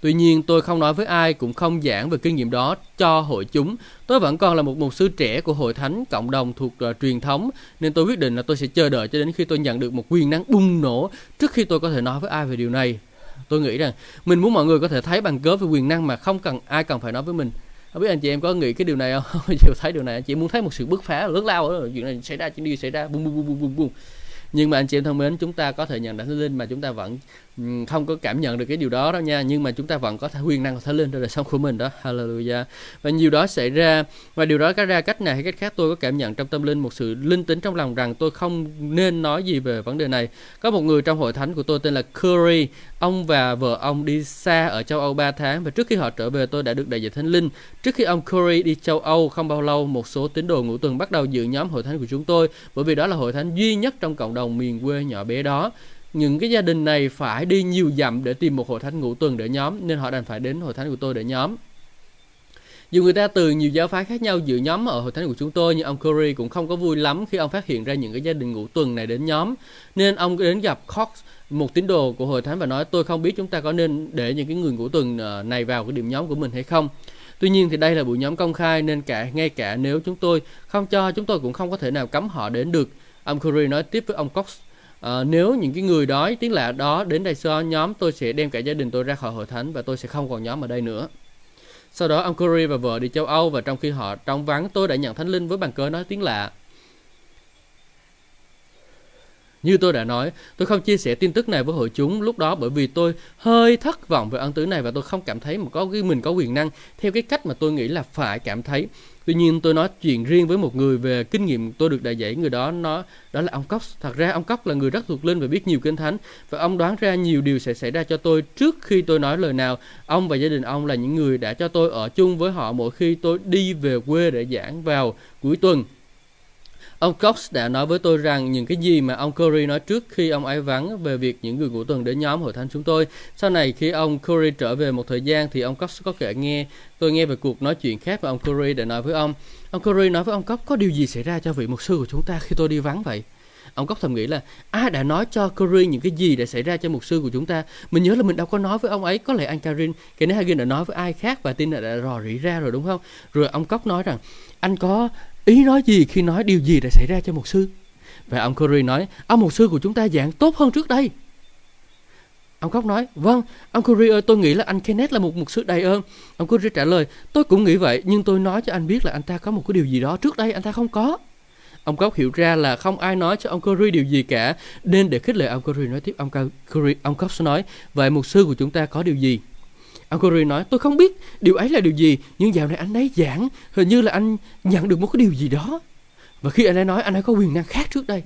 Tuy nhiên tôi không nói với ai cũng không giảng về kinh nghiệm đó cho hội chúng. Tôi vẫn còn là một mục sư trẻ của hội thánh cộng đồng thuộc uh, truyền thống nên tôi quyết định là tôi sẽ chờ đợi cho đến khi tôi nhận được một quyền năng bùng nổ trước khi tôi có thể nói với ai về điều này. Tôi nghĩ rằng mình muốn mọi người có thể thấy bằng cớ về quyền năng mà không cần ai cần phải nói với mình. Không biết anh chị em có nghĩ cái điều này không? Chịu thấy điều này anh chị muốn thấy một sự bứt phá lớn lao đó, chuyện này xảy ra chuyện đi xảy ra bum bum bum bum bum nhưng mà anh chị em thân mến chúng ta có thể nhận được lên mà chúng ta vẫn Ừ, không có cảm nhận được cái điều đó đâu nha, nhưng mà chúng ta vẫn có thể quyền năng có thể lên trong đời sống của mình đó. Hallelujah. Và nhiều đó xảy ra, và điều đó có ra cách này hay cách khác tôi có cảm nhận trong tâm linh, một sự linh tính trong lòng rằng tôi không nên nói gì về vấn đề này. Có một người trong hội thánh của tôi tên là Curry, ông và vợ ông đi xa ở châu Âu 3 tháng, và trước khi họ trở về tôi đã được đại diện thánh linh. Trước khi ông Curry đi châu Âu không bao lâu, một số tín đồ ngũ tuần bắt đầu dự nhóm hội thánh của chúng tôi, bởi vì đó là hội thánh duy nhất trong cộng đồng miền quê nhỏ bé đó những cái gia đình này phải đi nhiều dặm để tìm một hội thánh ngũ tuần để nhóm, nên họ đành phải đến hội thánh của tôi để nhóm. Dù người ta từ nhiều giáo phái khác nhau dự nhóm ở hội thánh của chúng tôi, nhưng ông Curry cũng không có vui lắm khi ông phát hiện ra những cái gia đình ngũ tuần này đến nhóm. Nên ông đến gặp Cox, một tín đồ của hội thánh và nói, tôi không biết chúng ta có nên để những cái người ngũ tuần ờ, này vào cái điểm nhóm của mình hay không. Tuy nhiên thì đây là buổi nhóm công khai, nên cả ngay cả nếu chúng tôi không cho, chúng tôi cũng không có thể nào cấm họ đến được. Ông Curry nói tiếp với ông Cox à, nếu những cái người đó tiếng lạ đó đến đây so nhóm tôi sẽ đem cả gia đình tôi ra khỏi hội thánh và tôi sẽ không còn nhóm ở đây nữa. Sau đó ông Curry và vợ đi châu Âu và trong khi họ trong vắng tôi đã nhận thánh linh với bàn cớ nói tiếng lạ như tôi đã nói, tôi không chia sẻ tin tức này với hội chúng lúc đó bởi vì tôi hơi thất vọng về ân tứ này và tôi không cảm thấy mà có cái mình có quyền năng theo cái cách mà tôi nghĩ là phải cảm thấy. Tuy nhiên tôi nói chuyện riêng với một người về kinh nghiệm tôi được đại dạy người đó nó đó là ông Cox. Thật ra ông Cox là người rất thuộc linh và biết nhiều kinh thánh và ông đoán ra nhiều điều sẽ xảy ra cho tôi trước khi tôi nói lời nào. Ông và gia đình ông là những người đã cho tôi ở chung với họ mỗi khi tôi đi về quê để giảng vào cuối tuần Ông Cox đã nói với tôi rằng những cái gì mà ông Curry nói trước khi ông ấy vắng về việc những người của tuần đến nhóm hội thánh chúng tôi. Sau này khi ông Curry trở về một thời gian thì ông Cox có kể nghe tôi nghe về cuộc nói chuyện khác mà ông Curry đã nói với ông. Ông Curry nói với ông Cox có điều gì xảy ra cho vị mục sư của chúng ta khi tôi đi vắng vậy? Ông Cox thầm nghĩ là ai đã nói cho Curry những cái gì đã xảy ra cho mục sư của chúng ta. Mình nhớ là mình đâu có nói với ông ấy, có lẽ anh Karin, cái Hagin đã nói với ai khác và tin là đã rò rỉ ra rồi đúng không? Rồi ông Cox nói rằng anh có ý nói gì khi nói điều gì đã xảy ra cho một sư và ông Curry nói ông một sư của chúng ta dạng tốt hơn trước đây Ông Khóc nói, vâng, ông Curry ơi, tôi nghĩ là anh Kenneth là một mục sư đầy ơn. Ông Curry trả lời, tôi cũng nghĩ vậy, nhưng tôi nói cho anh biết là anh ta có một cái điều gì đó trước đây anh ta không có. Ông Cốc hiểu ra là không ai nói cho ông Curry điều gì cả, nên để khích lệ ông Curry nói tiếp, ông Curry, ông Cốc nói, vậy mục sư của chúng ta có điều gì? Ông nói, tôi không biết điều ấy là điều gì, nhưng dạo này anh ấy giảng, hình như là anh nhận được một cái điều gì đó. Và khi anh ấy nói, anh ấy có quyền năng khác trước đây.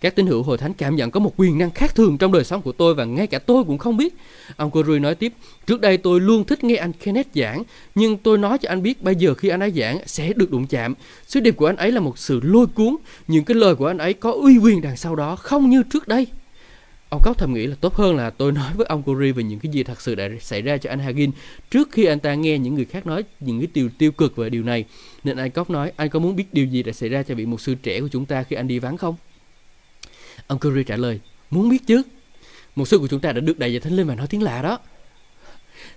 Các tín hữu hội thánh cảm nhận có một quyền năng khác thường trong đời sống của tôi và ngay cả tôi cũng không biết. Ông Curry nói tiếp, trước đây tôi luôn thích nghe anh Kenneth giảng, nhưng tôi nói cho anh biết bây giờ khi anh ấy giảng sẽ được đụng chạm. Sứ điệp của anh ấy là một sự lôi cuốn, những cái lời của anh ấy có uy quyền đằng sau đó, không như trước đây. Ông Cốc thầm nghĩ là tốt hơn là tôi nói với ông Curry về những cái gì thật sự đã xảy ra cho anh Hagin trước khi anh ta nghe những người khác nói những cái điều tiêu cực về điều này. Nên anh Cốc nói, anh có muốn biết điều gì đã xảy ra cho vị mục sư trẻ của chúng ta khi anh đi vắng không? Ông Curry trả lời, muốn biết chứ. Mục sư của chúng ta đã được đại giải thánh linh và nói tiếng lạ đó.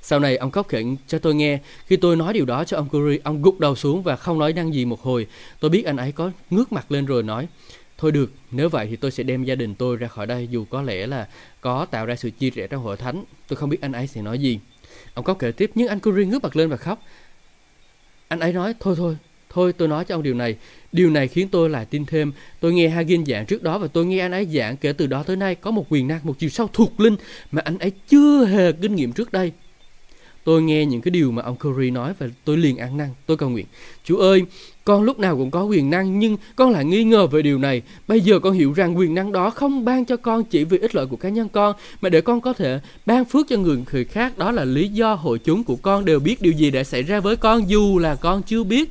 Sau này ông Cốc kể cho tôi nghe, khi tôi nói điều đó cho ông Curry, ông gục đầu xuống và không nói năng gì một hồi. Tôi biết anh ấy có ngước mặt lên rồi nói, Thôi được, nếu vậy thì tôi sẽ đem gia đình tôi ra khỏi đây dù có lẽ là có tạo ra sự chia rẽ trong hội thánh. Tôi không biết anh ấy sẽ nói gì. Ông có kể tiếp nhưng anh Curry ngước mặt lên và khóc. Anh ấy nói, thôi thôi, Thôi tôi nói cho ông điều này. Điều này khiến tôi lại tin thêm. Tôi nghe Hagin giảng trước đó và tôi nghe anh ấy giảng kể từ đó tới nay có một quyền năng, một chiều sâu thuộc linh mà anh ấy chưa hề kinh nghiệm trước đây. Tôi nghe những cái điều mà ông Curry nói và tôi liền ăn năn. Tôi cầu nguyện. Chúa ơi, con lúc nào cũng có quyền năng, nhưng con lại nghi ngờ về điều này. Bây giờ con hiểu rằng quyền năng đó không ban cho con chỉ vì ích lợi của cá nhân con, mà để con có thể ban phước cho người người khác. Đó là lý do hội chúng của con đều biết điều gì đã xảy ra với con, dù là con chưa biết.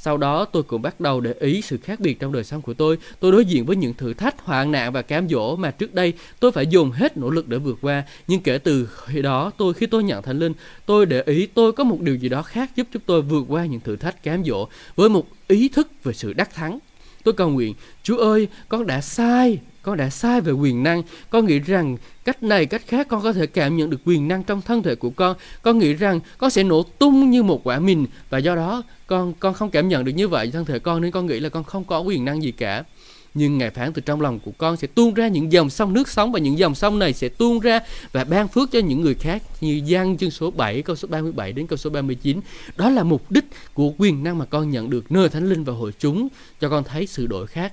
Sau đó tôi cũng bắt đầu để ý sự khác biệt trong đời sống của tôi. Tôi đối diện với những thử thách, hoạn nạn và cám dỗ mà trước đây tôi phải dùng hết nỗ lực để vượt qua. Nhưng kể từ khi đó, tôi khi tôi nhận Thánh Linh, tôi để ý tôi có một điều gì đó khác giúp chúng tôi vượt qua những thử thách cám dỗ với một ý thức về sự đắc thắng. Tôi cầu nguyện, Chúa ơi, con đã sai, con đã sai về quyền năng. Con nghĩ rằng cách này, cách khác con có thể cảm nhận được quyền năng trong thân thể của con. Con nghĩ rằng con sẽ nổ tung như một quả mìn và do đó con con không cảm nhận được như vậy thân thể con nên con nghĩ là con không có quyền năng gì cả nhưng Ngài phán từ trong lòng của con sẽ tuôn ra những dòng sông nước sống và những dòng sông này sẽ tuôn ra và ban phước cho những người khác như gian chương số 7 câu số 37 đến câu số 39 đó là mục đích của quyền năng mà con nhận được nơi thánh linh và hội chúng cho con thấy sự đổi khác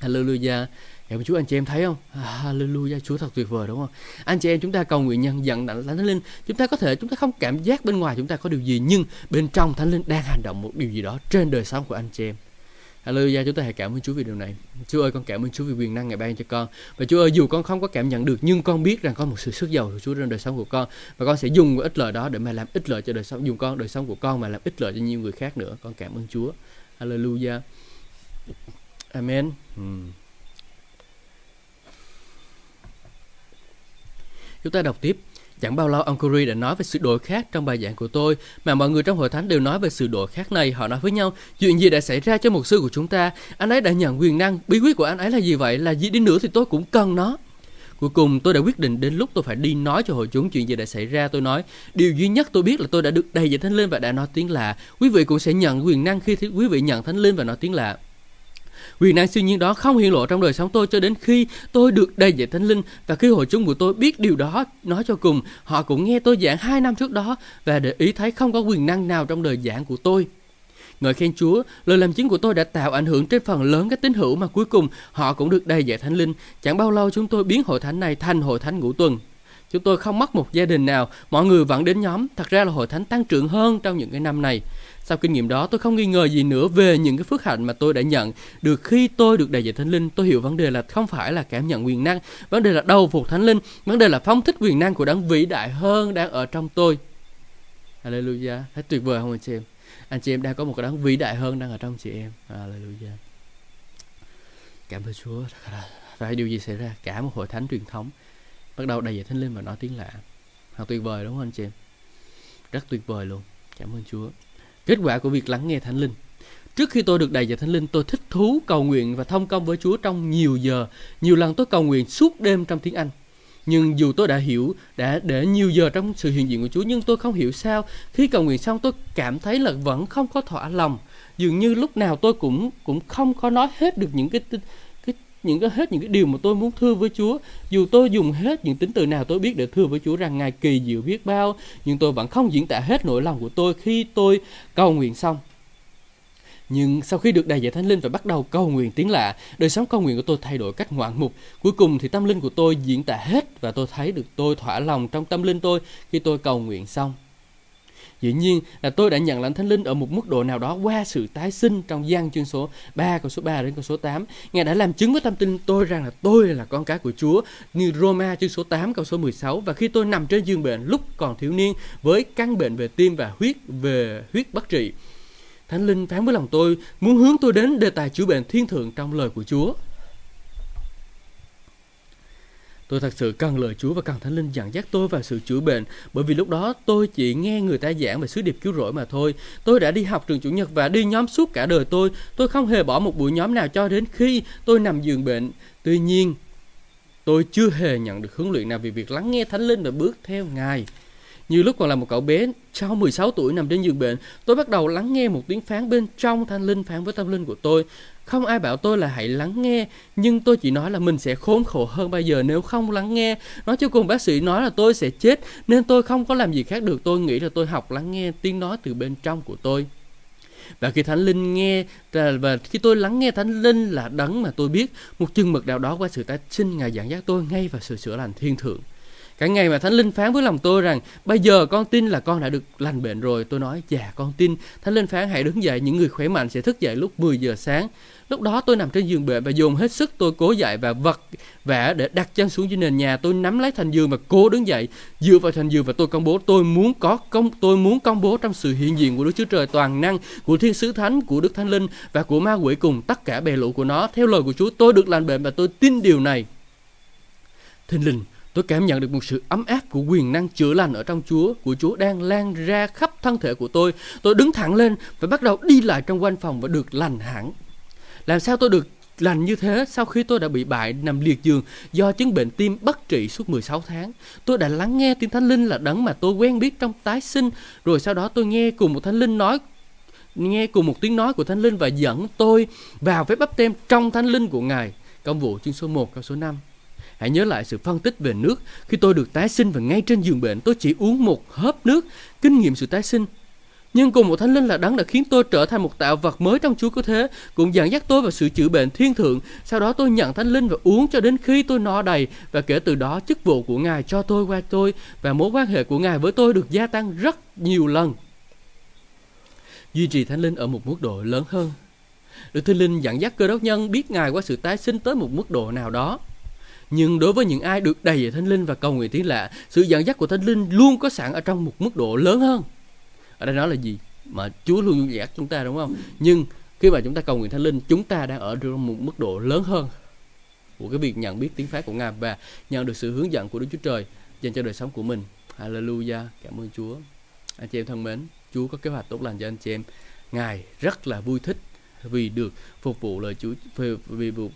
Hallelujah Cảm ơn Chúa anh chị em thấy không? À, hallelujah, Chúa thật tuyệt vời đúng không? Anh chị em chúng ta cầu nguyện nhân dẫn đảnh Thánh Linh, chúng ta có thể chúng ta không cảm giác bên ngoài chúng ta có điều gì nhưng bên trong Thánh Linh đang hành động một điều gì đó trên đời sống của anh chị em. Hallelujah, chúng ta hãy cảm ơn Chúa vì điều này. Chúa ơi, con cảm ơn Chúa vì quyền năng ngày ban cho con. Và Chúa ơi, dù con không có cảm nhận được nhưng con biết rằng có một sự sức giàu của Chúa trên đời sống của con và con sẽ dùng ít lời đó để mà làm ít lợi cho đời sống dùng con đời sống của con mà làm ít lợi cho nhiều người khác nữa. Con cảm ơn Chúa. Hallelujah. Amen. Hmm. Chúng ta đọc tiếp. Chẳng bao lâu ông Curry đã nói về sự đổi khác trong bài giảng của tôi, mà mọi người trong hội thánh đều nói về sự đổi khác này. Họ nói với nhau, chuyện gì đã xảy ra cho một sư của chúng ta? Anh ấy đã nhận quyền năng, bí quyết của anh ấy là gì vậy? Là gì đi nữa thì tôi cũng cần nó. Cuối cùng tôi đã quyết định đến lúc tôi phải đi nói cho hội chúng chuyện gì đã xảy ra. Tôi nói, điều duy nhất tôi biết là tôi đã được đầy dạy thánh linh và đã nói tiếng lạ. Quý vị cũng sẽ nhận quyền năng khi quý vị nhận thánh linh và nói tiếng lạ. Quyền năng siêu nhiên đó không hiện lộ trong đời sống tôi cho đến khi tôi được đầy dạy thánh linh và khi hội chúng của tôi biết điều đó nói cho cùng họ cũng nghe tôi giảng hai năm trước đó và để ý thấy không có quyền năng nào trong đời giảng của tôi. Ngợi khen Chúa, lời làm chứng của tôi đã tạo ảnh hưởng trên phần lớn các tín hữu mà cuối cùng họ cũng được đầy dạy thánh linh. Chẳng bao lâu chúng tôi biến hội thánh này thành hội thánh ngũ tuần. Chúng tôi không mất một gia đình nào, mọi người vẫn đến nhóm. Thật ra là hội thánh tăng trưởng hơn trong những cái năm này. Sau kinh nghiệm đó, tôi không nghi ngờ gì nữa về những cái phước hạnh mà tôi đã nhận được khi tôi được đầy dạy Thánh Linh. Tôi hiểu vấn đề là không phải là cảm nhận quyền năng, vấn đề là đầu phục Thánh Linh, vấn đề là phong thích quyền năng của đấng vĩ đại hơn đang ở trong tôi. Hallelujah. Thấy tuyệt vời không anh chị em? Anh chị em đang có một cái đấng vĩ đại hơn đang ở trong chị em. Hallelujah. Cảm ơn Chúa. Và điều gì xảy ra? Cả một hội thánh truyền thống bắt đầu đầy dạy Thánh Linh và nói tiếng lạ. Thật tuyệt vời đúng không anh chị em? Rất tuyệt vời luôn. Cảm ơn Chúa. Kết quả của việc lắng nghe Thánh Linh. Trước khi tôi được đầy dạy Thánh Linh, tôi thích thú cầu nguyện và thông công với Chúa trong nhiều giờ. Nhiều lần tôi cầu nguyện suốt đêm trong tiếng Anh. Nhưng dù tôi đã hiểu, đã để nhiều giờ trong sự hiện diện của Chúa, nhưng tôi không hiểu sao. Khi cầu nguyện xong tôi cảm thấy là vẫn không có thỏa lòng. Dường như lúc nào tôi cũng cũng không có nói hết được những cái những cái hết những cái điều mà tôi muốn thưa với Chúa dù tôi dùng hết những tính từ nào tôi biết để thưa với Chúa rằng ngài kỳ diệu biết bao nhưng tôi vẫn không diễn tả hết nỗi lòng của tôi khi tôi cầu nguyện xong nhưng sau khi được đầy dạy thánh linh và bắt đầu cầu nguyện tiếng lạ, đời sống cầu nguyện của tôi thay đổi cách ngoạn mục. Cuối cùng thì tâm linh của tôi diễn tả hết và tôi thấy được tôi thỏa lòng trong tâm linh tôi khi tôi cầu nguyện xong. Dĩ nhiên là tôi đã nhận lãnh thánh linh ở một mức độ nào đó qua sự tái sinh trong gian chương số 3 câu số 3 đến câu số 8. Ngài đã làm chứng với tâm tin tôi rằng là tôi là con cái của Chúa, như Roma chương số 8 câu số 16 và khi tôi nằm trên giường bệnh, lúc còn thiếu niên, với căn bệnh về tim và huyết, về huyết bất trị. Thánh linh phán với lòng tôi, muốn hướng tôi đến đề tài chữa bệnh thiên thượng trong lời của Chúa. Tôi thật sự cần lời Chúa và cần Thánh Linh dẫn dắt tôi vào sự chữa bệnh, bởi vì lúc đó tôi chỉ nghe người ta giảng về sứ điệp cứu rỗi mà thôi. Tôi đã đi học trường chủ nhật và đi nhóm suốt cả đời tôi. Tôi không hề bỏ một buổi nhóm nào cho đến khi tôi nằm giường bệnh. Tuy nhiên, tôi chưa hề nhận được huấn luyện nào về việc lắng nghe Thánh Linh và bước theo Ngài. Như lúc còn là một cậu bé sau 16 tuổi nằm trên giường bệnh, tôi bắt đầu lắng nghe một tiếng phán bên trong thanh linh phán với tâm linh của tôi. Không ai bảo tôi là hãy lắng nghe, nhưng tôi chỉ nói là mình sẽ khốn khổ hơn bây giờ nếu không lắng nghe. Nói cho cùng bác sĩ nói là tôi sẽ chết, nên tôi không có làm gì khác được. Tôi nghĩ là tôi học lắng nghe tiếng nói từ bên trong của tôi. Và khi Thánh Linh nghe và khi tôi lắng nghe Thánh Linh là đấng mà tôi biết một chừng mực nào đó qua sự tái sinh Ngài giảng giác tôi ngay vào sự sửa lành thiên thượng. Cả ngày mà Thánh Linh phán với lòng tôi rằng bây giờ con tin là con đã được lành bệnh rồi. Tôi nói dạ con tin. Thánh Linh phán hãy đứng dậy. Những người khỏe mạnh sẽ thức dậy lúc 10 giờ sáng. Lúc đó tôi nằm trên giường bệnh và dùng hết sức tôi cố dậy và vật vả để đặt chân xuống trên nền nhà. Tôi nắm lấy thành giường và cố đứng dậy, dựa vào thành giường và tôi công bố tôi muốn có công tôi muốn công bố trong sự hiện diện của Đức Chúa Trời toàn năng, của Thiên sứ Thánh, của Đức Thánh Linh và của ma quỷ cùng tất cả bè lũ của nó. Theo lời của Chúa, tôi được lành bệnh và tôi tin điều này. Thinh linh Tôi cảm nhận được một sự ấm áp của quyền năng chữa lành ở trong Chúa, của Chúa đang lan ra khắp thân thể của tôi. Tôi đứng thẳng lên và bắt đầu đi lại trong quanh phòng và được lành hẳn. Làm sao tôi được lành như thế sau khi tôi đã bị bại nằm liệt giường do chứng bệnh tim bất trị suốt 16 tháng. Tôi đã lắng nghe tiếng Thánh Linh là đấng mà tôi quen biết trong tái sinh. Rồi sau đó tôi nghe cùng một Thánh Linh nói nghe cùng một tiếng nói của Thánh Linh và dẫn tôi vào phép bắp tem trong Thánh Linh của Ngài. Công vụ chương số 1 câu số 5. Hãy nhớ lại sự phân tích về nước. Khi tôi được tái sinh và ngay trên giường bệnh tôi chỉ uống một hớp nước, kinh nghiệm sự tái sinh nhưng cùng một thánh linh là đắng đã khiến tôi trở thành một tạo vật mới trong Chúa cứu thế, cũng dẫn dắt tôi vào sự chữa bệnh thiên thượng. Sau đó tôi nhận thánh linh và uống cho đến khi tôi no đầy và kể từ đó chức vụ của Ngài cho tôi qua tôi và mối quan hệ của Ngài với tôi được gia tăng rất nhiều lần. Duy trì thánh linh ở một mức độ lớn hơn. Được thánh linh dẫn dắt cơ đốc nhân biết Ngài qua sự tái sinh tới một mức độ nào đó. Nhưng đối với những ai được đầy thánh linh và cầu nguyện tiếng lạ, sự dẫn dắt của thánh linh luôn có sẵn ở trong một mức độ lớn hơn. Ở đây nói là gì? Mà Chúa luôn dẫn dắt chúng ta đúng không? Nhưng khi mà chúng ta cầu nguyện thánh linh chúng ta đang ở trong một mức độ lớn hơn của cái việc nhận biết tiếng phái của ngài và nhận được sự hướng dẫn của Đức Chúa Trời dành cho đời sống của mình. Hallelujah. Cảm ơn Chúa. Anh chị em thân mến Chúa có kế hoạch tốt lành cho anh chị em. Ngài rất là vui thích vì được phục vụ lời Chúa vì, vì, vì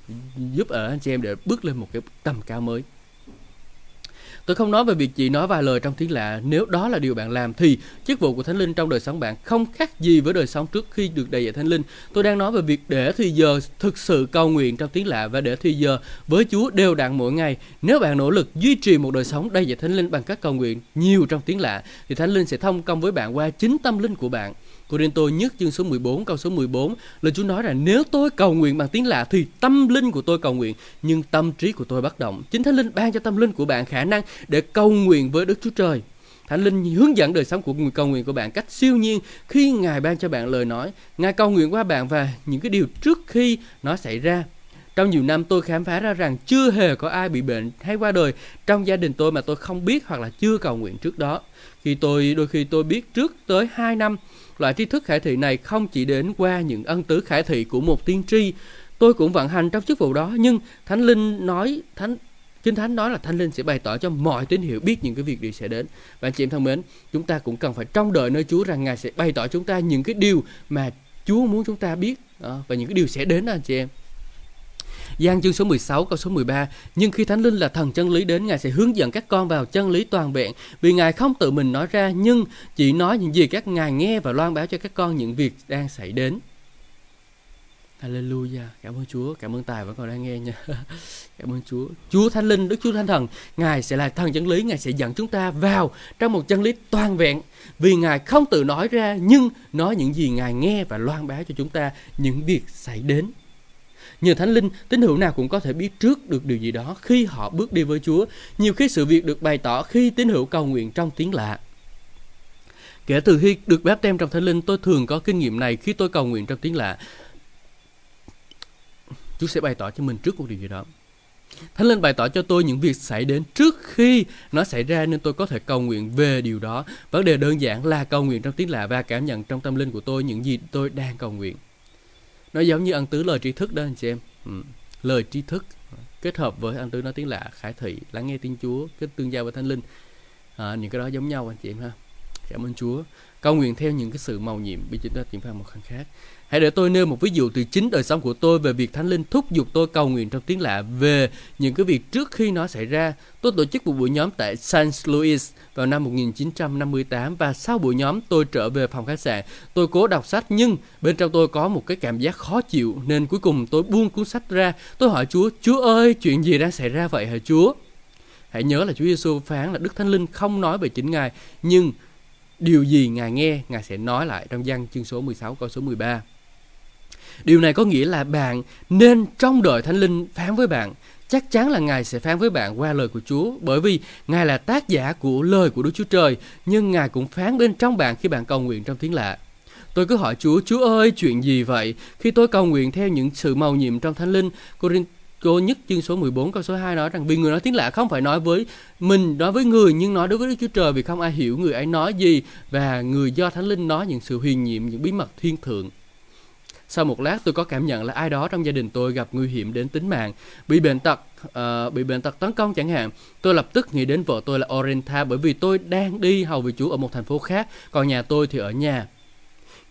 giúp ở anh chị em để bước lên một cái tầm cao mới Tôi không nói về việc chị nói vài lời trong tiếng lạ. Nếu đó là điều bạn làm thì chức vụ của Thánh Linh trong đời sống bạn không khác gì với đời sống trước khi được đầy dạy Thánh Linh. Tôi đang nói về việc để thì giờ thực sự cầu nguyện trong tiếng lạ và để thì giờ với Chúa đều đặn mỗi ngày. Nếu bạn nỗ lực duy trì một đời sống đầy dạy Thánh Linh bằng các cầu nguyện nhiều trong tiếng lạ thì Thánh Linh sẽ thông công với bạn qua chính tâm linh của bạn. Corinto nhất chương số 14 câu số 14 là Chúa nói rằng nếu tôi cầu nguyện bằng tiếng lạ thì tâm linh của tôi cầu nguyện, nhưng tâm trí của tôi bất động. Chính Thánh Linh ban cho tâm linh của bạn khả năng để cầu nguyện với Đức Chúa Trời. Thánh Linh hướng dẫn đời sống của người cầu nguyện của bạn cách siêu nhiên khi Ngài ban cho bạn lời nói. Ngài cầu nguyện qua bạn và những cái điều trước khi nó xảy ra. Trong nhiều năm tôi khám phá ra rằng chưa hề có ai bị bệnh hay qua đời trong gia đình tôi mà tôi không biết hoặc là chưa cầu nguyện trước đó. Khi tôi, đôi khi tôi biết trước tới 2 năm Loại tri thức khải thị này không chỉ đến qua những ân tứ khải thị của một tiên tri. Tôi cũng vận hành trong chức vụ đó, nhưng Thánh Linh nói, Thánh Kinh Thánh nói là Thánh Linh sẽ bày tỏ cho mọi tín hiệu biết những cái việc gì sẽ đến. Và anh chị em thân mến, chúng ta cũng cần phải trông đợi nơi Chúa rằng Ngài sẽ bày tỏ chúng ta những cái điều mà Chúa muốn chúng ta biết và những cái điều sẽ đến đó anh chị em. Giang chương số 16 câu số 13 Nhưng khi Thánh Linh là thần chân lý đến Ngài sẽ hướng dẫn các con vào chân lý toàn vẹn Vì Ngài không tự mình nói ra Nhưng chỉ nói những gì các Ngài nghe Và loan báo cho các con những việc đang xảy đến Hallelujah, cảm ơn Chúa, cảm ơn Tài vẫn còn đang nghe nha. cảm ơn Chúa. Chúa Thánh Linh, Đức Chúa Thánh Thần, Ngài sẽ là thần chân lý, Ngài sẽ dẫn chúng ta vào trong một chân lý toàn vẹn. Vì Ngài không tự nói ra, nhưng nói những gì Ngài nghe và loan báo cho chúng ta những việc xảy đến. Nhờ Thánh Linh, tín hữu nào cũng có thể biết trước được điều gì đó khi họ bước đi với Chúa. Nhiều khi sự việc được bày tỏ khi tín hữu cầu nguyện trong tiếng lạ. Kể từ khi được báp tem trong Thánh Linh, tôi thường có kinh nghiệm này khi tôi cầu nguyện trong tiếng lạ. Chúa sẽ bày tỏ cho mình trước một điều gì đó. Thánh Linh bày tỏ cho tôi những việc xảy đến trước khi nó xảy ra nên tôi có thể cầu nguyện về điều đó. Vấn đề đơn giản là cầu nguyện trong tiếng lạ và cảm nhận trong tâm linh của tôi những gì tôi đang cầu nguyện nó giống như ăn tứ lời tri thức đó anh chị em. Ừ. lời tri thức kết hợp với ăn tứ nói tiếng lạ khải thị lắng nghe tiếng chúa kết tương giao với thánh linh. À, những cái đó giống nhau anh chị em ha. Cảm ơn chúa. Cầu nguyện theo những cái sự màu nhiệm bây chúng ta chuyển sang một khăn khác. Hãy để tôi nêu một ví dụ từ chính đời sống của tôi về việc Thánh Linh thúc giục tôi cầu nguyện trong tiếng lạ về những cái việc trước khi nó xảy ra. Tôi tổ chức một buổi nhóm tại St. Louis vào năm 1958 và sau buổi nhóm tôi trở về phòng khách sạn. Tôi cố đọc sách nhưng bên trong tôi có một cái cảm giác khó chịu nên cuối cùng tôi buông cuốn sách ra. Tôi hỏi Chúa, Chúa ơi, chuyện gì đang xảy ra vậy hả Chúa? Hãy nhớ là Chúa Giêsu phán là Đức Thánh Linh không nói về chính Ngài nhưng điều gì Ngài nghe, Ngài sẽ nói lại trong gian chương số 16 câu số 13. Điều này có nghĩa là bạn nên trong đợi Thánh Linh phán với bạn. Chắc chắn là Ngài sẽ phán với bạn qua lời của Chúa bởi vì Ngài là tác giả của lời của Đức Chúa Trời nhưng Ngài cũng phán bên trong bạn khi bạn cầu nguyện trong tiếng lạ. Tôi cứ hỏi Chúa, Chúa ơi, chuyện gì vậy? Khi tôi cầu nguyện theo những sự màu nhiệm trong Thánh Linh, cô cô nhất chương số 14 câu số 2 nói rằng vì người nói tiếng lạ không phải nói với mình nói với người nhưng nói đối với Đức Chúa Trời vì không ai hiểu người ấy nói gì và người do Thánh Linh nói những sự huyền nhiệm những bí mật thiên thượng sau một lát tôi có cảm nhận là ai đó trong gia đình tôi gặp nguy hiểm đến tính mạng. Bị bệnh tật uh, bị bệnh tật tấn công chẳng hạn. Tôi lập tức nghĩ đến vợ tôi là Orenta bởi vì tôi đang đi hầu vị Chúa ở một thành phố khác còn nhà tôi thì ở nhà.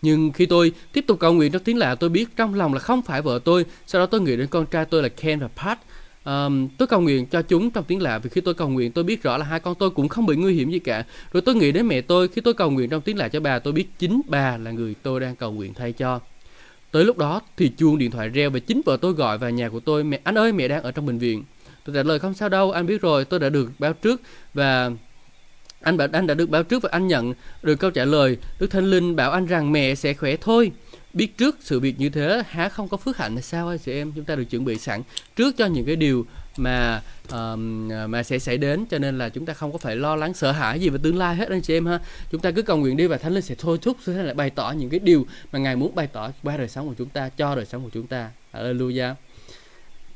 Nhưng khi tôi tiếp tục cầu nguyện trong tiếng lạ tôi biết trong lòng là không phải vợ tôi. Sau đó tôi nghĩ đến con trai tôi là Ken và Pat. Um, tôi cầu nguyện cho chúng trong tiếng lạ vì khi tôi cầu nguyện tôi biết rõ là hai con tôi cũng không bị nguy hiểm gì cả. Rồi tôi nghĩ đến mẹ tôi. Khi tôi cầu nguyện trong tiếng lạ cho bà tôi biết chính bà là người tôi đang cầu nguyện thay cho tới lúc đó thì chuông điện thoại reo và chính vợ tôi gọi vào nhà của tôi, mẹ, anh ơi, mẹ đang ở trong bệnh viện. Tôi trả lời, không sao đâu, anh biết rồi, tôi đã được báo trước và anh bảo anh đã được báo trước và anh nhận được câu trả lời. Đức Thánh Linh bảo anh rằng mẹ sẽ khỏe thôi. Biết trước sự việc như thế, há không có phước hạnh là sao ơi chị em? Chúng ta được chuẩn bị sẵn trước cho những cái điều mà uh, mà sẽ xảy đến cho nên là chúng ta không có phải lo lắng sợ hãi gì về tương lai hết anh chị em ha chúng ta cứ cầu nguyện đi và thánh linh sẽ thôi thúc sẽ lại bày tỏ những cái điều mà ngài muốn bày tỏ qua đời sống của chúng ta cho đời sống của chúng ta Hallelujah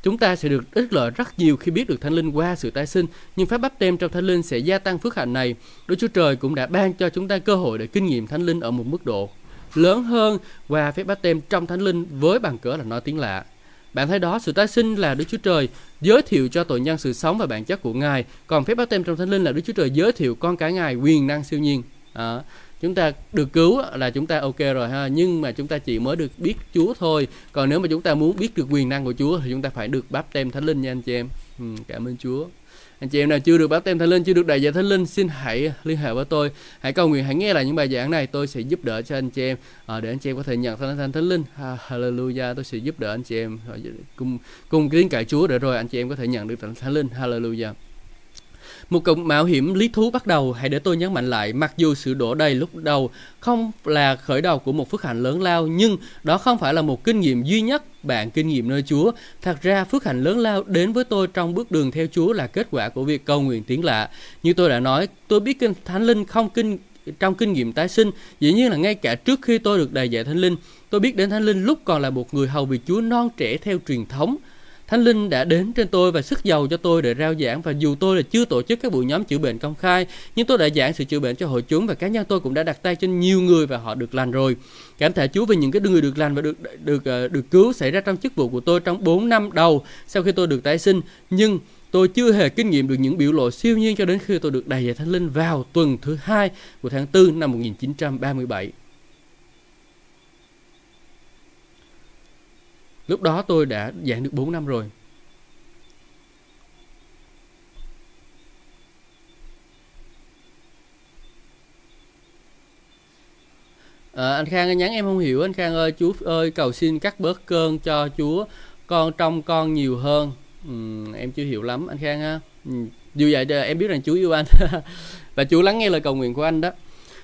Chúng ta sẽ được ích lợi rất nhiều khi biết được Thánh Linh qua sự tái sinh, nhưng phép bắp tem trong Thánh Linh sẽ gia tăng phước hạnh này. Đức Chúa Trời cũng đã ban cho chúng ta cơ hội để kinh nghiệm Thánh Linh ở một mức độ lớn hơn qua phép bắp tem trong Thánh Linh với bằng cớ là nói tiếng lạ. Bạn thấy đó, sự tái sinh là Đức Chúa Trời giới thiệu cho tội nhân sự sống và bản chất của Ngài, còn phép báp tem trong Thánh Linh là Đức Chúa Trời giới thiệu con cái Ngài quyền năng siêu nhiên. À, chúng ta được cứu là chúng ta ok rồi ha nhưng mà chúng ta chỉ mới được biết Chúa thôi. Còn nếu mà chúng ta muốn biết được quyền năng của Chúa thì chúng ta phải được báp tem Thánh Linh nha anh chị em. Ừ, cảm ơn Chúa anh chị em nào chưa được báp tem thánh linh chưa được đại giải thánh linh xin hãy liên hệ với tôi. Hãy cầu nguyện hãy nghe lại những bài giảng này tôi sẽ giúp đỡ cho anh chị em. À, để anh chị em có thể nhận thánh thánh thánh linh. Hallelujah tôi sẽ giúp đỡ anh chị em. Cùng cùng kính cậy chúa để rồi anh chị em có thể nhận được thánh linh. Hallelujah một cuộc mạo hiểm lý thú bắt đầu, hãy để tôi nhấn mạnh lại, mặc dù sự đổ đầy lúc đầu không là khởi đầu của một phước hạnh lớn lao, nhưng đó không phải là một kinh nghiệm duy nhất bạn kinh nghiệm nơi Chúa. Thật ra phước hạnh lớn lao đến với tôi trong bước đường theo Chúa là kết quả của việc cầu nguyện tiếng lạ. Như tôi đã nói, tôi biết kinh Thánh Linh không kinh trong kinh nghiệm tái sinh, dĩ nhiên là ngay cả trước khi tôi được đầy dạy Thánh Linh, tôi biết đến Thánh Linh lúc còn là một người hầu vì Chúa non trẻ theo truyền thống. Thánh Linh đã đến trên tôi và sức giàu cho tôi để rao giảng và dù tôi là chưa tổ chức các buổi nhóm chữa bệnh công khai, nhưng tôi đã giảng sự chữa bệnh cho hội chúng và cá nhân tôi cũng đã đặt tay trên nhiều người và họ được lành rồi. Cảm tạ Chúa về những cái người được lành và được được được, được cứu xảy ra trong chức vụ của tôi trong 4 năm đầu sau khi tôi được tái sinh, nhưng tôi chưa hề kinh nghiệm được những biểu lộ siêu nhiên cho đến khi tôi được đầy dạy Thánh Linh vào tuần thứ hai của tháng 4 năm 1937. Lúc đó tôi đã giảng được 4 năm rồi. À, anh Khang nhắn em không hiểu. Anh Khang ơi chú ơi cầu xin cắt bớt cơn cho Chúa con trong con nhiều hơn. Ừ, em chưa hiểu lắm anh Khang ha. Ừ, dù vậy em biết rằng Chúa yêu anh. Và Chúa lắng nghe lời cầu nguyện của anh đó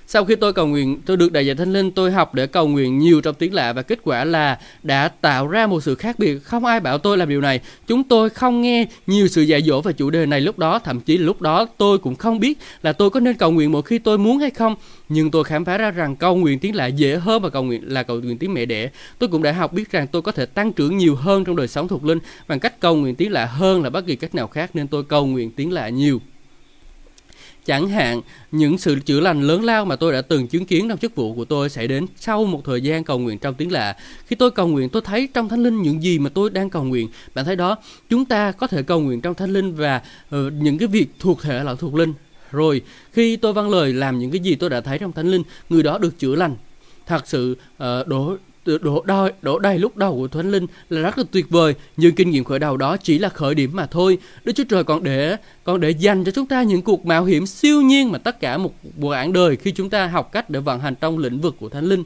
sau khi tôi cầu nguyện, tôi được đại diện thánh linh, tôi học để cầu nguyện nhiều trong tiếng lạ và kết quả là đã tạo ra một sự khác biệt. Không ai bảo tôi làm điều này. Chúng tôi không nghe nhiều sự dạy dỗ về chủ đề này lúc đó, thậm chí lúc đó tôi cũng không biết là tôi có nên cầu nguyện mỗi khi tôi muốn hay không. Nhưng tôi khám phá ra rằng cầu nguyện tiếng lạ dễ hơn và cầu nguyện là cầu nguyện tiếng mẹ đẻ. Tôi cũng đã học biết rằng tôi có thể tăng trưởng nhiều hơn trong đời sống thuộc linh bằng cách cầu nguyện tiếng lạ hơn là bất kỳ cách nào khác nên tôi cầu nguyện tiếng lạ nhiều. Chẳng hạn, những sự chữa lành lớn lao mà tôi đã từng chứng kiến trong chức vụ của tôi sẽ đến sau một thời gian cầu nguyện trong tiếng lạ. Khi tôi cầu nguyện, tôi thấy trong Thánh Linh những gì mà tôi đang cầu nguyện. Bạn thấy đó, chúng ta có thể cầu nguyện trong Thánh Linh và uh, những cái việc thuộc thể là thuộc linh. Rồi, khi tôi vâng lời làm những cái gì tôi đã thấy trong Thánh Linh, người đó được chữa lành. Thật sự ờ, uh, đổ đổ đôi, đổ đầy lúc đầu của Thánh Linh là rất là tuyệt vời. Nhưng kinh nghiệm khởi đầu đó chỉ là khởi điểm mà thôi. Đức Chúa Trời còn để còn để dành cho chúng ta những cuộc mạo hiểm siêu nhiên mà tất cả một bộ án đời khi chúng ta học cách để vận hành trong lĩnh vực của Thánh Linh.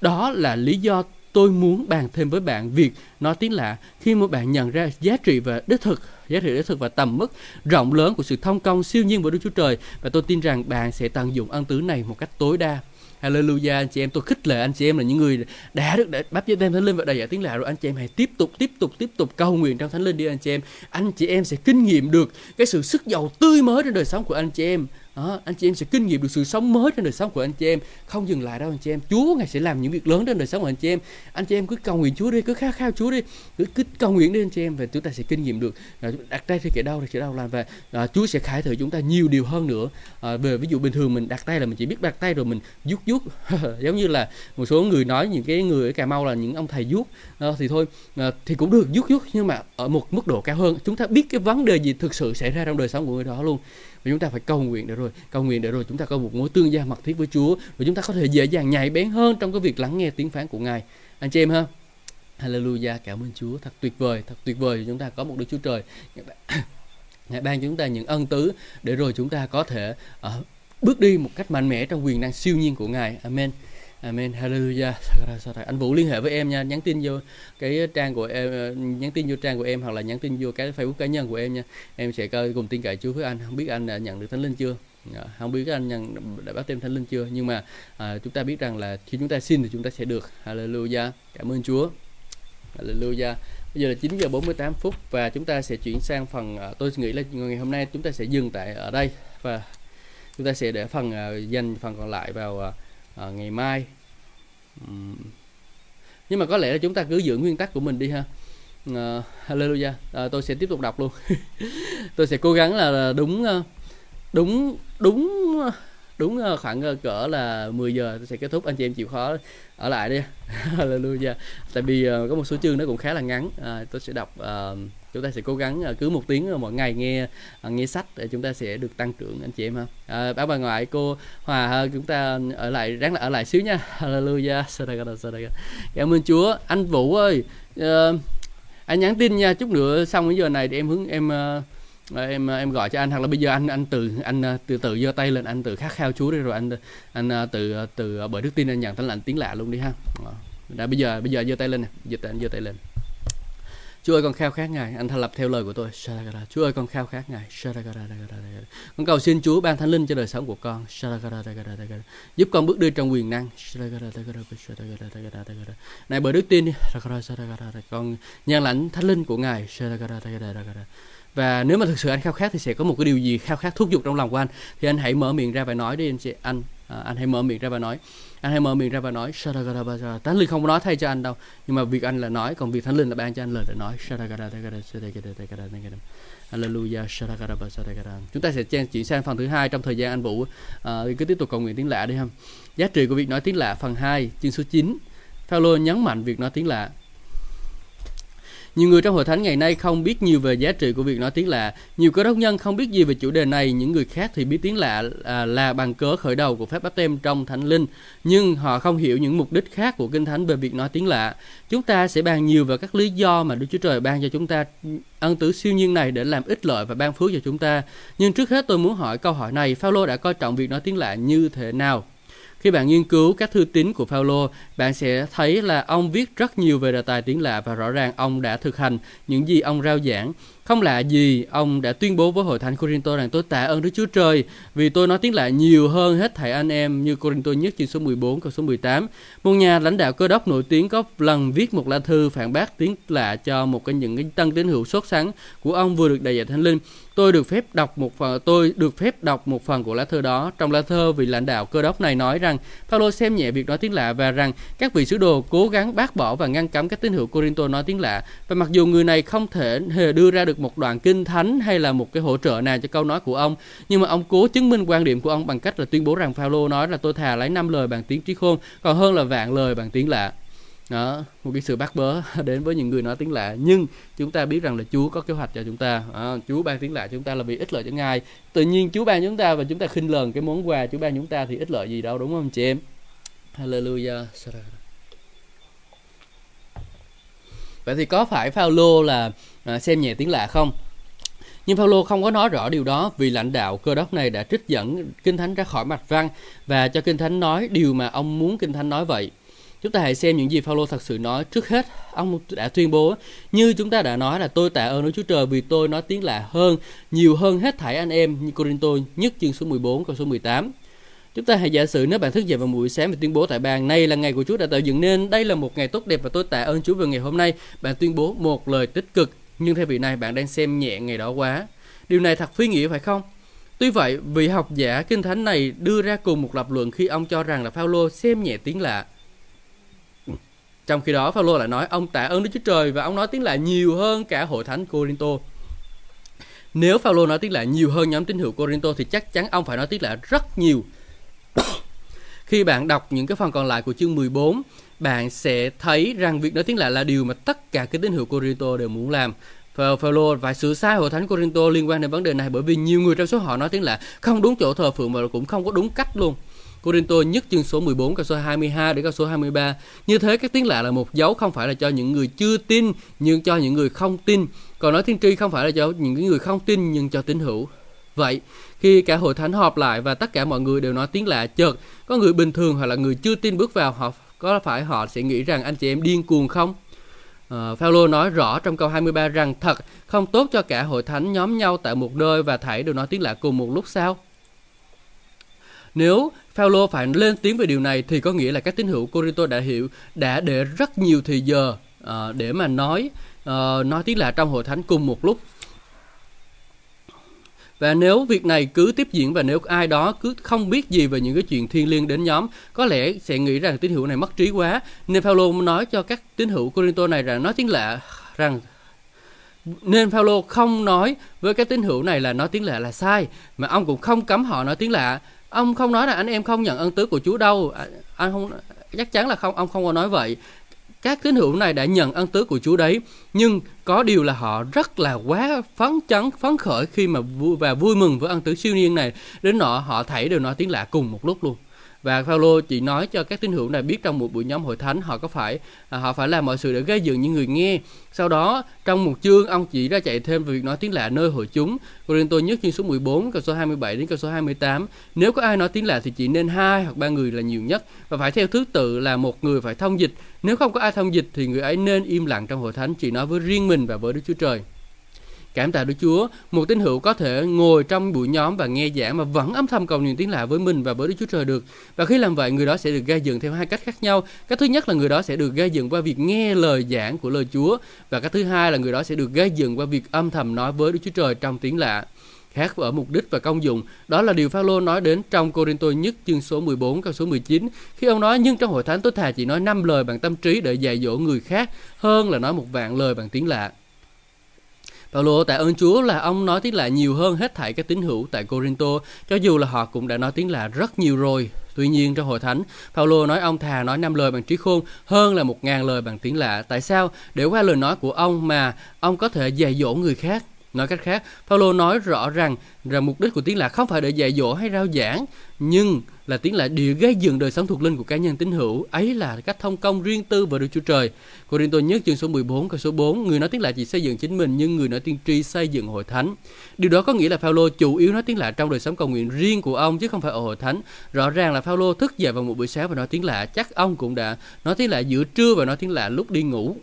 Đó là lý do tôi muốn bàn thêm với bạn việc nói tiếng lạ. Khi mà bạn nhận ra giá trị và đích thực, giá trị đích thực và tầm mức rộng lớn của sự thông công siêu nhiên của Đức Chúa Trời, và tôi tin rằng bạn sẽ tận dụng ân tứ này một cách tối đa. Hallelujah, anh chị em, tôi khích lệ anh chị em là những người đã được đã bắp tên thánh linh và đầy dạy tiếng lạ rồi. Anh chị em hãy tiếp tục tiếp tục tiếp tục cầu nguyện trong thánh linh đi, anh chị em. Anh chị em sẽ kinh nghiệm được cái sự sức giàu tươi mới trong đời sống của anh chị em đó, anh chị em sẽ kinh nghiệm được sự sống mới trong đời sống của anh chị em. Không dừng lại đâu anh chị em. Chúa ngài sẽ làm những việc lớn trong đời sống của anh chị em. Anh chị em cứ cầu nguyện Chúa đi cứ khao khao Chúa đi. Cứ, cứ cầu nguyện đi anh chị em và chúng ta sẽ kinh nghiệm được. Ờ, đặt tay thì kẻ đâu thì kẻ đâu làm và à, Chúa sẽ khải thử chúng ta nhiều điều hơn nữa. À, về ví dụ bình thường mình đặt tay là mình chỉ biết đặt tay rồi mình vuốt vuốt. Giống như là một số người nói những cái người ở Cà Mau là những ông thầy vuốt. À, thì thôi à, thì cũng được vuốt vuốt nhưng mà ở một mức độ cao hơn. Chúng ta biết cái vấn đề gì thực sự xảy ra trong đời sống của người đó luôn và chúng ta phải cầu nguyện để rồi cầu nguyện để rồi chúng ta có một mối tương giao mật thiết với Chúa. Và chúng ta có thể dễ dàng nhạy bén hơn trong cái việc lắng nghe tiếng phán của Ngài. Anh chị em ha? Hallelujah cảm ơn Chúa. Thật tuyệt vời thật tuyệt vời chúng ta có một Đức Chúa Trời. Ngài ban cho chúng ta những ân tứ để rồi chúng ta có thể uh, bước đi một cách mạnh mẽ trong quyền năng siêu nhiên của Ngài. Amen. Amen, hallelujah. Anh Vũ liên hệ với em nha, nhắn tin vô cái trang của em, ờ, nhắn tin vô trang của em hoặc là nhắn tin vô cái Facebook cá nhân của em nha. Em sẽ coi cùng tin cậy Chúa với anh. Không biết anh đã nhận được thánh linh chưa? Dạ, không biết anh nhận đã bắt thêm thánh linh chưa? Nhưng mà à, chúng ta biết rằng là khi chúng ta xin thì chúng ta sẽ được. Hallelujah. Cảm ơn Chúa. Hallelujah. Bây giờ là 9 giờ 48 phút và chúng ta sẽ chuyển sang phần à, tôi nghĩ là ngày hôm nay chúng ta sẽ dừng tại ở đây và chúng ta sẽ để phần à, dành phần còn lại vào à, à, ngày mai. Nhưng mà có lẽ là chúng ta cứ giữ nguyên tắc của mình đi ha. Uh, hallelujah. À, tôi sẽ tiếp tục đọc luôn. Tôi sẽ cố gắng là à, đúng đúng đúng đúng ờ, khoảng ờ, cỡ là 10 giờ tôi sẽ kết thúc. Anh chị em chịu khó ở lại đi. Hallelujah. Tại vì ờ, có một số chương nó cũng khá là ngắn. À, tôi sẽ đọc uh, chúng ta sẽ cố gắng cứ một tiếng mỗi ngày nghe nghe sách để chúng ta sẽ được tăng trưởng anh chị em ha. À, báo bà ngoại cô hòa chúng ta ở lại ráng là ở lại xíu nha. Hallelujah. Cảm ơn chúa. Anh vũ ơi uh, anh nhắn tin nha. Chút nữa xong cái giờ này thì em hướng em uh, em em gọi cho anh hoặc là bây giờ anh anh từ anh à, từ từ giơ tay lên anh từ khát khao Chúa đi rồi anh anh à, từ từ à, bởi đức tin anh nhận thánh lạnh tiếng lạ luôn đi ha. Ờ. Đã bây giờ bây giờ giơ tay lên nè, giơ tay giơ tay lên. Chúa ơi con khao khát Ngài, anh thành lập theo lời của tôi. Chúa ơi con khao khát Ngài. Con cầu xin Chúa ban thánh linh cho đời sống của con. Giúp con bước đi trong quyền năng. Này bởi đức tin đi con nhận lãnh thánh linh của Ngài. Và nếu mà thực sự anh khao khát thì sẽ có một cái điều gì khao khát thúc giục trong lòng của anh? Thì anh hãy mở miệng ra và nói đi anh chị. Anh à, anh hãy mở miệng ra và nói. Anh hãy mở miệng ra và nói thánh linh không có nói thay cho anh đâu. Nhưng mà việc anh là nói còn việc thánh linh là ban cho anh lời để nói Hallelujah chúng ta sẽ chuyển sang phần thứ hai trong thời gian anh Vũ à, cứ tiếp tục cầu nguyện tiếng lạ đi không giá trị của việc nói tiếng lạ phần 2 chương số 9 Phaolô nhấn mạnh việc nói tiếng lạ nhiều người trong hội thánh ngày nay không biết nhiều về giá trị của việc nói tiếng lạ. Nhiều cơ đốc nhân không biết gì về chủ đề này. Những người khác thì biết tiếng lạ à, là bằng cớ khởi đầu của phép báp tem trong thánh linh. Nhưng họ không hiểu những mục đích khác của kinh thánh về việc nói tiếng lạ. Chúng ta sẽ bàn nhiều về các lý do mà Đức Chúa Trời ban cho chúng ta ân tứ siêu nhiên này để làm ích lợi và ban phước cho chúng ta. Nhưng trước hết tôi muốn hỏi câu hỏi này, Phaolô đã coi trọng việc nói tiếng lạ như thế nào? Khi bạn nghiên cứu các thư tín của Phaolô, bạn sẽ thấy là ông viết rất nhiều về đề tài tiếng lạ và rõ ràng ông đã thực hành những gì ông rao giảng. Không lạ gì, ông đã tuyên bố với hội thánh Corinto rằng tôi tạ ơn Đức Chúa Trời vì tôi nói tiếng lạ nhiều hơn hết thảy anh em như Corinto nhất chương số 14 câu số 18. Một nhà lãnh đạo cơ đốc nổi tiếng có lần viết một lá thư phản bác tiếng lạ cho một cái những cái tân tín hữu sốt sắng của ông vừa được đại dạy thánh linh. Tôi được phép đọc một phần tôi được phép đọc một phần của lá thư đó. Trong lá thơ vị lãnh đạo cơ đốc này nói rằng Phaolô xem nhẹ việc nói tiếng lạ và rằng các vị sứ đồ cố gắng bác bỏ và ngăn cấm các tín hữu Corinto nói tiếng lạ. Và mặc dù người này không thể hề đưa ra được một đoạn kinh thánh hay là một cái hỗ trợ nào cho câu nói của ông, nhưng mà ông cố chứng minh quan điểm của ông bằng cách là tuyên bố rằng Phaolô nói là tôi thà lấy năm lời bằng tiếng trí khôn còn hơn là vạn lời bằng tiếng lạ đó một cái sự bắt bớ đến với những người nói tiếng lạ. Nhưng chúng ta biết rằng là Chúa có kế hoạch cho chúng ta. À, Chúa ban tiếng lạ chúng ta là vì ích lợi cho Ngài. Tự nhiên Chúa ban chúng ta và chúng ta khinh lờn cái món quà Chúa ban chúng ta thì ích lợi gì đâu đúng không chị em? Hallelujah. Vậy thì có phải Phaolô là à, xem nhẹ tiếng lạ không? Nhưng Phaolô không có nói rõ điều đó vì lãnh đạo cơ đốc này đã trích dẫn kinh thánh ra khỏi mạch văn và cho kinh thánh nói điều mà ông muốn kinh thánh nói vậy. Chúng ta hãy xem những gì Phaolô thật sự nói. Trước hết, ông đã tuyên bố như chúng ta đã nói là tôi tạ ơn Đức Chúa Trời vì tôi nói tiếng lạ hơn, nhiều hơn hết thảy anh em như Corinto nhất chương số 14 câu số 18. Chúng ta hãy giả sử nếu bạn thức dậy vào buổi sáng và tuyên bố tại bàn nay là ngày của Chúa đã tạo dựng nên, đây là một ngày tốt đẹp và tôi tạ ơn Chúa về ngày hôm nay. Bạn tuyên bố một lời tích cực, nhưng theo vị này bạn đang xem nhẹ ngày đó quá. Điều này thật phi nghĩa phải không? Tuy vậy, vị học giả kinh thánh này đưa ra cùng một lập luận khi ông cho rằng là Phaolô xem nhẹ tiếng lạ. Trong khi đó, Phaolô lại nói ông tạ ơn Đức Chúa Trời và ông nói tiếng lạ nhiều hơn cả hội thánh Corinto. Nếu Phaolô nói tiếng lạ nhiều hơn nhóm tín hữu Corinto thì chắc chắn ông phải nói tiếng lạ rất nhiều. Khi bạn đọc những cái phần còn lại của chương 14, bạn sẽ thấy rằng việc nói tiếng lạ là điều mà tất cả các tín hữu Corinto đều muốn làm. Phaolô phải sửa sai hội thánh Corinto liên quan đến vấn đề này bởi vì nhiều người trong số họ nói tiếng lạ không đúng chỗ thờ phượng và cũng không có đúng cách luôn. Corinto nhất chương số 14 câu số 22 đến câu số 23. Như thế các tiếng lạ là một dấu không phải là cho những người chưa tin nhưng cho những người không tin. Còn nói tiên tri không phải là cho những người không tin nhưng cho tín hữu. Vậy, khi cả hội thánh họp lại và tất cả mọi người đều nói tiếng lạ chợt, có người bình thường hoặc là người chưa tin bước vào họ có phải họ sẽ nghĩ rằng anh chị em điên cuồng không? Uh, Phaolô nói rõ trong câu 23 rằng thật không tốt cho cả hội thánh nhóm nhau tại một nơi và thảy đều nói tiếng lạ cùng một lúc sao? Nếu Paulo phải lên tiếng về điều này thì có nghĩa là các tín hữu Corinto đã hiểu đã để rất nhiều thời giờ uh, để mà nói uh, nói tiếng lạ trong hội thánh cùng một lúc và nếu việc này cứ tiếp diễn và nếu ai đó cứ không biết gì về những cái chuyện thiên liêng đến nhóm, có lẽ sẽ nghĩ rằng tín hữu này mất trí quá. Nên Paulo nói cho các tín hữu Corinto này rằng nói tiếng lạ rằng nên Paulo không nói với các tín hữu này là nói tiếng lạ là sai, mà ông cũng không cấm họ nói tiếng lạ. Ông không nói là anh em không nhận ân tứ của Chúa đâu. À, anh không, chắc chắn là không, ông không có nói vậy. Các tín hữu này đã nhận ân tứ của Chúa đấy, nhưng có điều là họ rất là quá phấn chấn, phấn khởi khi mà vui và vui mừng với ân tứ siêu nhiên này. Đến nọ họ thảy đều nói tiếng lạ cùng một lúc luôn và Paulo chỉ nói cho các tín hữu này biết trong một buổi nhóm hội thánh họ có phải à, họ phải làm mọi sự để gây dựng những người nghe. Sau đó trong một chương ông chỉ ra chạy thêm về việc nói tiếng lạ nơi hội chúng. Corinto nhất chương số 14 câu số 27 đến câu số 28 nếu có ai nói tiếng lạ thì chỉ nên hai hoặc ba người là nhiều nhất và phải theo thứ tự là một người phải thông dịch. Nếu không có ai thông dịch thì người ấy nên im lặng trong hội thánh chỉ nói với riêng mình và với Đức Chúa Trời. Cảm tạ Đức Chúa, một tín hữu có thể ngồi trong buổi nhóm và nghe giảng mà vẫn âm thầm cầu nguyện tiếng lạ với mình và với Đức Chúa Trời được. Và khi làm vậy, người đó sẽ được gây dựng theo hai cách khác nhau. Cách thứ nhất là người đó sẽ được gây dựng qua việc nghe lời giảng của lời Chúa và cách thứ hai là người đó sẽ được gây dựng qua việc âm thầm nói với Đức Chúa Trời trong tiếng lạ khác ở mục đích và công dụng. Đó là điều Phaolô nói đến trong Corinto nhất chương số 14 câu số 19 khi ông nói nhưng trong hội thánh tôi thà chỉ nói năm lời bằng tâm trí để dạy dỗ người khác hơn là nói một vạn lời bằng tiếng lạ. Paulo tạ ơn Chúa là ông nói tiếng lạ nhiều hơn hết thảy các tín hữu tại Corinto, cho dù là họ cũng đã nói tiếng lạ rất nhiều rồi. Tuy nhiên trong hội thánh, Paulo nói ông thà nói năm lời bằng trí khôn hơn là một ngàn lời bằng tiếng lạ. Tại sao? Để qua lời nói của ông mà ông có thể dạy dỗ người khác. Nói cách khác, Paulo nói rõ rằng rằng mục đích của tiếng lạ không phải để dạy dỗ hay rao giảng, nhưng là tiếng lạ địa gây dựng đời sống thuộc linh của cá nhân tín hữu. Ấy là cách thông công riêng tư và Đức Chúa Trời. Corinto nhất chương số 14 câu số 4, người nói tiếng lạ chỉ xây dựng chính mình nhưng người nói tiên tri xây dựng hội thánh. Điều đó có nghĩa là Phaolô chủ yếu nói tiếng lạ trong đời sống cầu nguyện riêng của ông chứ không phải ở hội thánh. Rõ ràng là Phaolô thức dậy vào một buổi sáng và nói tiếng lạ, chắc ông cũng đã nói tiếng lạ giữa trưa và nói tiếng lạ lúc đi ngủ.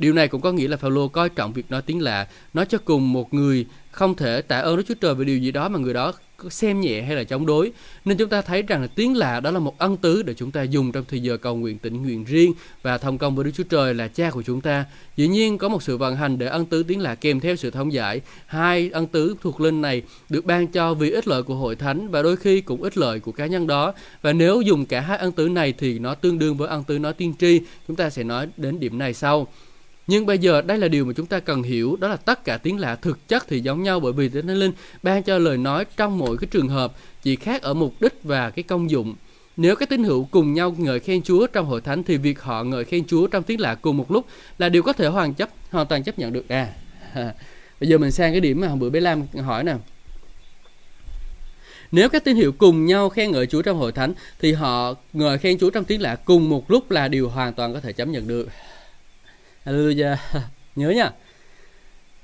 Điều này cũng có nghĩa là Phaolô coi trọng việc nói tiếng lạ, nói cho cùng một người không thể tạ ơn Đức Chúa Trời về điều gì đó mà người đó xem nhẹ hay là chống đối. Nên chúng ta thấy rằng là tiếng lạ đó là một ân tứ để chúng ta dùng trong thời giờ cầu nguyện tỉnh nguyện riêng và thông công với Đức Chúa Trời là cha của chúng ta. Dĩ nhiên có một sự vận hành để ân tứ tiếng lạ kèm theo sự thông giải. Hai ân tứ thuộc linh này được ban cho vì ích lợi của hội thánh và đôi khi cũng ích lợi của cá nhân đó. Và nếu dùng cả hai ân tứ này thì nó tương đương với ân tứ nói tiên tri. Chúng ta sẽ nói đến điểm này sau. Nhưng bây giờ đây là điều mà chúng ta cần hiểu, đó là tất cả tiếng lạ thực chất thì giống nhau bởi vì Thánh Linh ban cho lời nói trong mỗi cái trường hợp chỉ khác ở mục đích và cái công dụng. Nếu các tín hữu cùng nhau ngợi khen Chúa trong hội thánh thì việc họ ngợi khen Chúa trong tiếng lạ cùng một lúc là điều có thể hoàn chấp hoàn toàn chấp nhận được. À, bây giờ mình sang cái điểm mà hôm bữa bé Lam hỏi nè. Nếu các tín hiệu cùng nhau khen ngợi Chúa trong hội thánh thì họ ngợi khen Chúa trong tiếng lạ cùng một lúc là điều hoàn toàn có thể chấp nhận được. Hallelujah. Nhớ nha.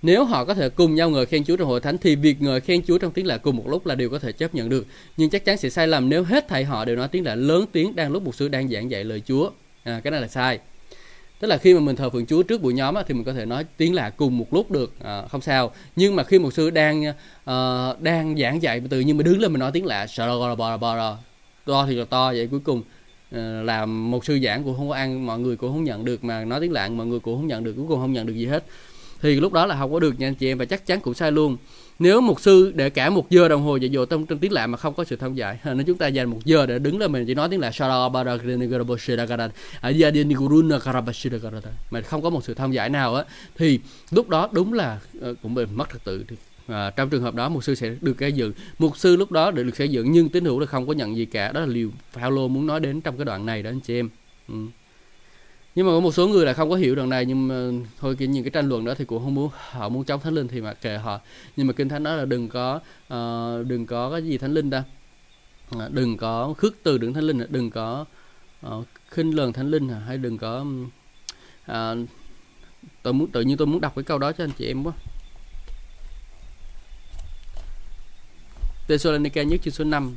Nếu họ có thể cùng nhau ngợi khen Chúa trong hội thánh thì việc ngợi khen Chúa trong tiếng lạ cùng một lúc là điều có thể chấp nhận được. Nhưng chắc chắn sẽ sai lầm nếu hết thảy họ đều nói tiếng lạ lớn tiếng đang lúc một sư đang giảng dạy lời Chúa. à, cái này là sai tức là khi mà mình thờ phượng Chúa trước buổi nhóm á, thì mình có thể nói tiếng lạ cùng một lúc được à, không sao nhưng mà khi một sư đang uh, đang giảng dạy tự nhiên mình đứng lên mình nói tiếng lạ to thì là to vậy cuối cùng Ờ, làm một sư giảng cũng không có ăn mọi người cũng không nhận được mà nói tiếng lạng mọi người cũng không nhận được cuối cùng không nhận được gì hết. Thì lúc đó là không có được nha anh chị em và chắc chắn cũng sai luôn. Nếu một sư để cả một giờ đồng hồ dạy dỗ trong, trong tiếng lạ mà không có sự thông giải nếu chúng ta dành một giờ để đứng lên mình chỉ nói tiếng lạ mà không có một sự thông giải nào á. Thì lúc đó đúng là ờ, cũng bị mất trật tự à, trong trường hợp đó mục sư sẽ được xây dựng. Mục sư lúc đó được xây dựng nhưng tín hữu là không có nhận gì cả. Đó là liều Phaolô muốn nói đến trong cái đoạn này đó anh chị em. Ừ. Nhưng mà có một số người là không có hiểu đoạn này nhưng mà thôi cái những cái tranh luận đó thì cũng không muốn họ muốn chống thánh linh thì mà kệ họ. Nhưng mà kinh thánh nói là đừng có uh, đừng có cái gì thánh linh ta. À, đừng có khước từ đứng thánh linh đừng có uh, khinh lờn thánh linh hay đừng có uh, tôi muốn tự nhiên tôi muốn đọc cái câu đó cho anh chị em quá. Thessalonica nhất chương số 5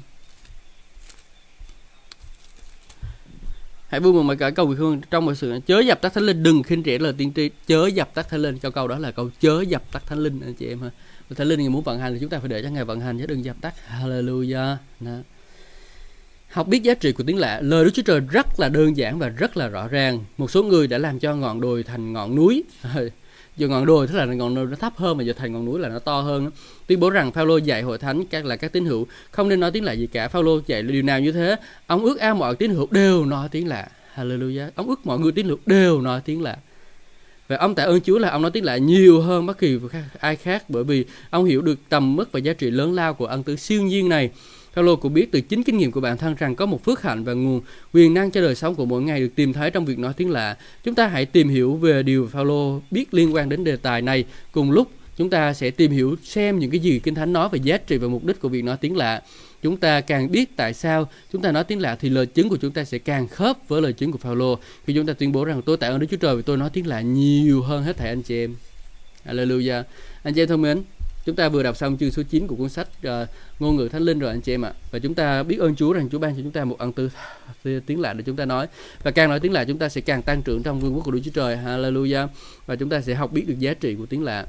hãy vui mừng mà cả cầu hương trong mọi sự. Chớ dập tắt thánh linh, đừng khinh rẻ lời tiên tri. Chớ dập tắt thánh linh Câu câu đó là câu chớ dập tắt thánh linh, anh chị em ha. Thánh linh người muốn vận hành thì chúng ta phải để cho ngài vận hành chứ đừng dập tắt. Hallelujah. Đó. học biết giá trị của tiếng lạ. Lời đức chúa trời rất là đơn giản và rất là rõ ràng. Một số người đã làm cho ngọn đồi thành ngọn núi. giờ ngọn đồi tức là ngọn đồi nó thấp hơn mà giờ thành ngọn núi là nó to hơn tuyên bố rằng Phaolô dạy hội thánh các là các tín hữu, không nên nói tiếng lạ gì cả. Phaolô dạy điều nào như thế? Ông ước ao mọi tín hữu đều nói tiếng lạ. Hallelujah. Ông ước mọi người tín hữu đều nói tiếng lạ. Và ông tạ ơn Chúa là ông nói tiếng lạ nhiều hơn bất kỳ ai khác bởi vì ông hiểu được tầm mức và giá trị lớn lao của ân tứ siêu nhiên này. Paulo cũng biết từ chính kinh nghiệm của bản thân rằng có một phước hạnh và nguồn quyền năng cho đời sống của mỗi ngày được tìm thấy trong việc nói tiếng lạ. Chúng ta hãy tìm hiểu về điều Paulo biết liên quan đến đề tài này. Cùng lúc chúng ta sẽ tìm hiểu xem những cái gì Kinh Thánh nói về giá trị và mục đích của việc nói tiếng lạ. Chúng ta càng biết tại sao chúng ta nói tiếng lạ thì lời chứng của chúng ta sẽ càng khớp với lời chứng của Paulo khi chúng ta tuyên bố rằng tôi tạ ơn Đức Chúa Trời vì tôi nói tiếng lạ nhiều hơn hết thảy anh chị em. Hallelujah. Anh chị em thân mến, chúng ta vừa đọc xong chương số 9 của cuốn sách uh, ngôn ngữ thánh linh rồi anh chị em ạ. Và chúng ta biết ơn Chúa rằng Chúa ban cho chúng ta một ân tư tiếng lạ để chúng ta nói. Và càng nói tiếng lạ chúng ta sẽ càng tăng trưởng trong vương quốc của Đức Chúa Trời. Hallelujah. Và chúng ta sẽ học biết được giá trị của tiếng lạ.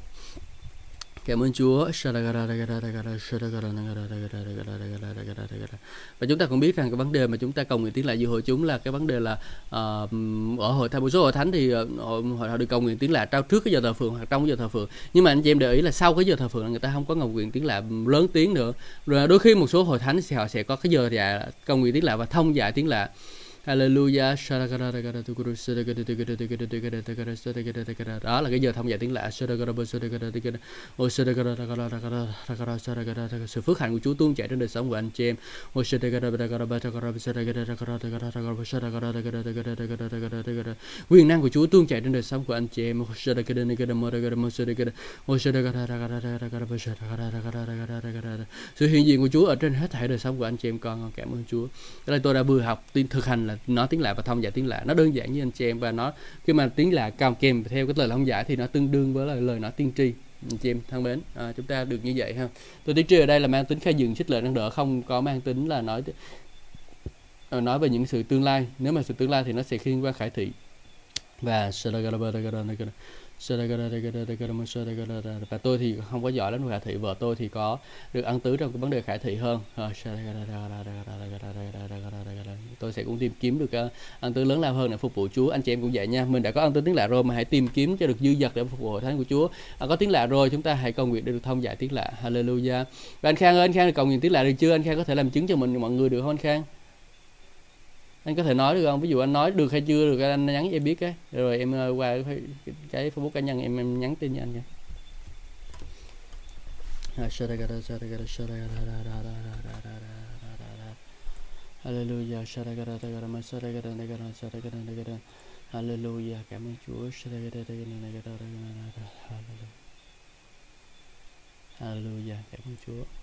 Cảm ơn Chúa. Và chúng ta cũng biết rằng cái vấn đề mà chúng ta cầu nguyện tiếng lạ giữa hội chúng là cái vấn đề là uh, ở hội thánh một số hội thánh thì ờ, họ, họ được cầu nguyện tiếng lạ trao trước cái giờ thờ phượng hoặc trong cái giờ thờ phượng. Nhưng mà anh chị em để ý là sau cái giờ thờ phượng là người ta không có cầu nguyện tiếng lạ lớn tiếng nữa. Rồi đôi khi một số hội thánh thì họ sẽ có cái giờ dạ cầu nguyện tiếng lạ và thông dạ giải tiếng lạ. Hallelujah. Đó là cái giờ thông dạy tiếng lạ. Sự phước hạnh của Chúa tuôn chảy trên đời sống của anh chị em. Quyền năng của Chúa tuôn chảy trên đời sống của anh chị em. Sự hiện diện của Chúa ở trên hết thảy đời sống của anh chị em con. Cảm ơn Chúa. Đây tôi đã vừa học tin thực hành là nói tiếng lạ và thông giải tiếng lạ. Nó đơn giản như anh chị em và nó khi mà tiếng lạ cao kèm theo cái lời thông giải thì nó tương đương với lời, lời nói tiên tri. Anh chị em thân mến à, chúng ta được như vậy ha. Tôi tiên tri ở đây là mang tính khai dựng xích lời năng đỡ không có mang tính là nói à, nói về những sự tương lai. Nếu mà sự tương lai thì nó sẽ liên quan khải thị. Và và tôi thì không có giỏi lắm khả thị vợ tôi thì có được ăn tứ trong cái vấn đề khả thị hơn tôi sẽ cũng tìm kiếm được ăn tứ lớn lao hơn để phục vụ Chúa anh chị em cũng vậy nha mình đã có ăn tứ tiếng lạ rồi mà hãy tìm kiếm cho được dư dật để phục vụ hội thánh của Chúa à, có tiếng lạ rồi chúng ta hãy cầu nguyện để được thông giải tiếng lạ Hallelujah và anh Khang ơi anh Khang được cầu nguyện tiếng lạ được chưa anh Khang có thể làm chứng cho mình mọi người được không anh Khang anh có thể nói được không ví dụ anh nói được hay chưa được anh nhắn cho em biết cái rồi em qua cái, cái facebook cá nhân em em nhắn tin cho anh nha Hallelujah. Hallelujah. Cảm ơn Chúa. Hallelujah. Cảm ơn Chúa.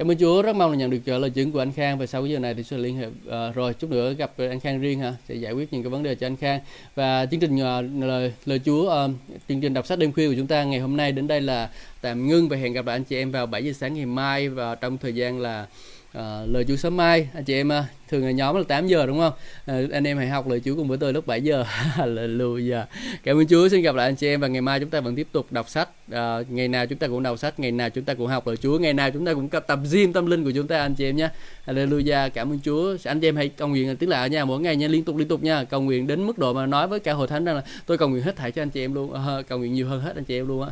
Cảm ơn Chúa, rất mong là nhận được lời chứng của anh Khang. Và sau cái giờ này thì sẽ liên hệ uh, rồi chút nữa gặp anh Khang riêng ha sẽ giải quyết những cái vấn đề cho anh Khang. Và chương trình uh, lời lời Chúa uh, chương trình đọc sách đêm khuya của chúng ta ngày hôm nay đến đây là tạm ngưng và hẹn gặp lại anh chị em vào 7 giờ sáng ngày mai và trong thời gian là à, lời Chúa sớm mai. Anh chị em à, thường ngày nhóm là 8 giờ đúng không? À, anh em hãy học lời Chúa cùng với tôi lúc 7 giờ. Hallelujah. Cảm ơn Chúa. Xin gặp lại anh chị em và ngày mai chúng ta vẫn tiếp tục đọc sách. À, ngày nào chúng ta cũng đọc sách ngày nào chúng ta cũng học lời Chúa ngày nào chúng ta cũng tập gym tâm linh của chúng ta anh chị em nhé. Hallelujah. Cảm ơn Chúa. Anh chị em hãy cầu nguyện tiếng lạ nha mỗi ngày nha liên tục liên tục nha. Cầu nguyện đến mức độ mà nói với cả hội thánh rằng là tôi cầu nguyện hết thảy cho anh chị em luôn. À, cầu nguyện nhiều hơn hết anh chị em luôn á.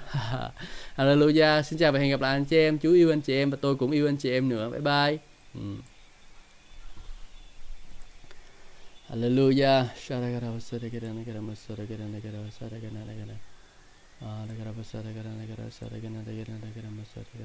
Hallelujah. Xin chào và hẹn gặp lại anh chị em. Chúa yêu anh chị em và tôi cũng yêu anh chị em nữa. Bye bye. Ừ. ừ. Hallelujah.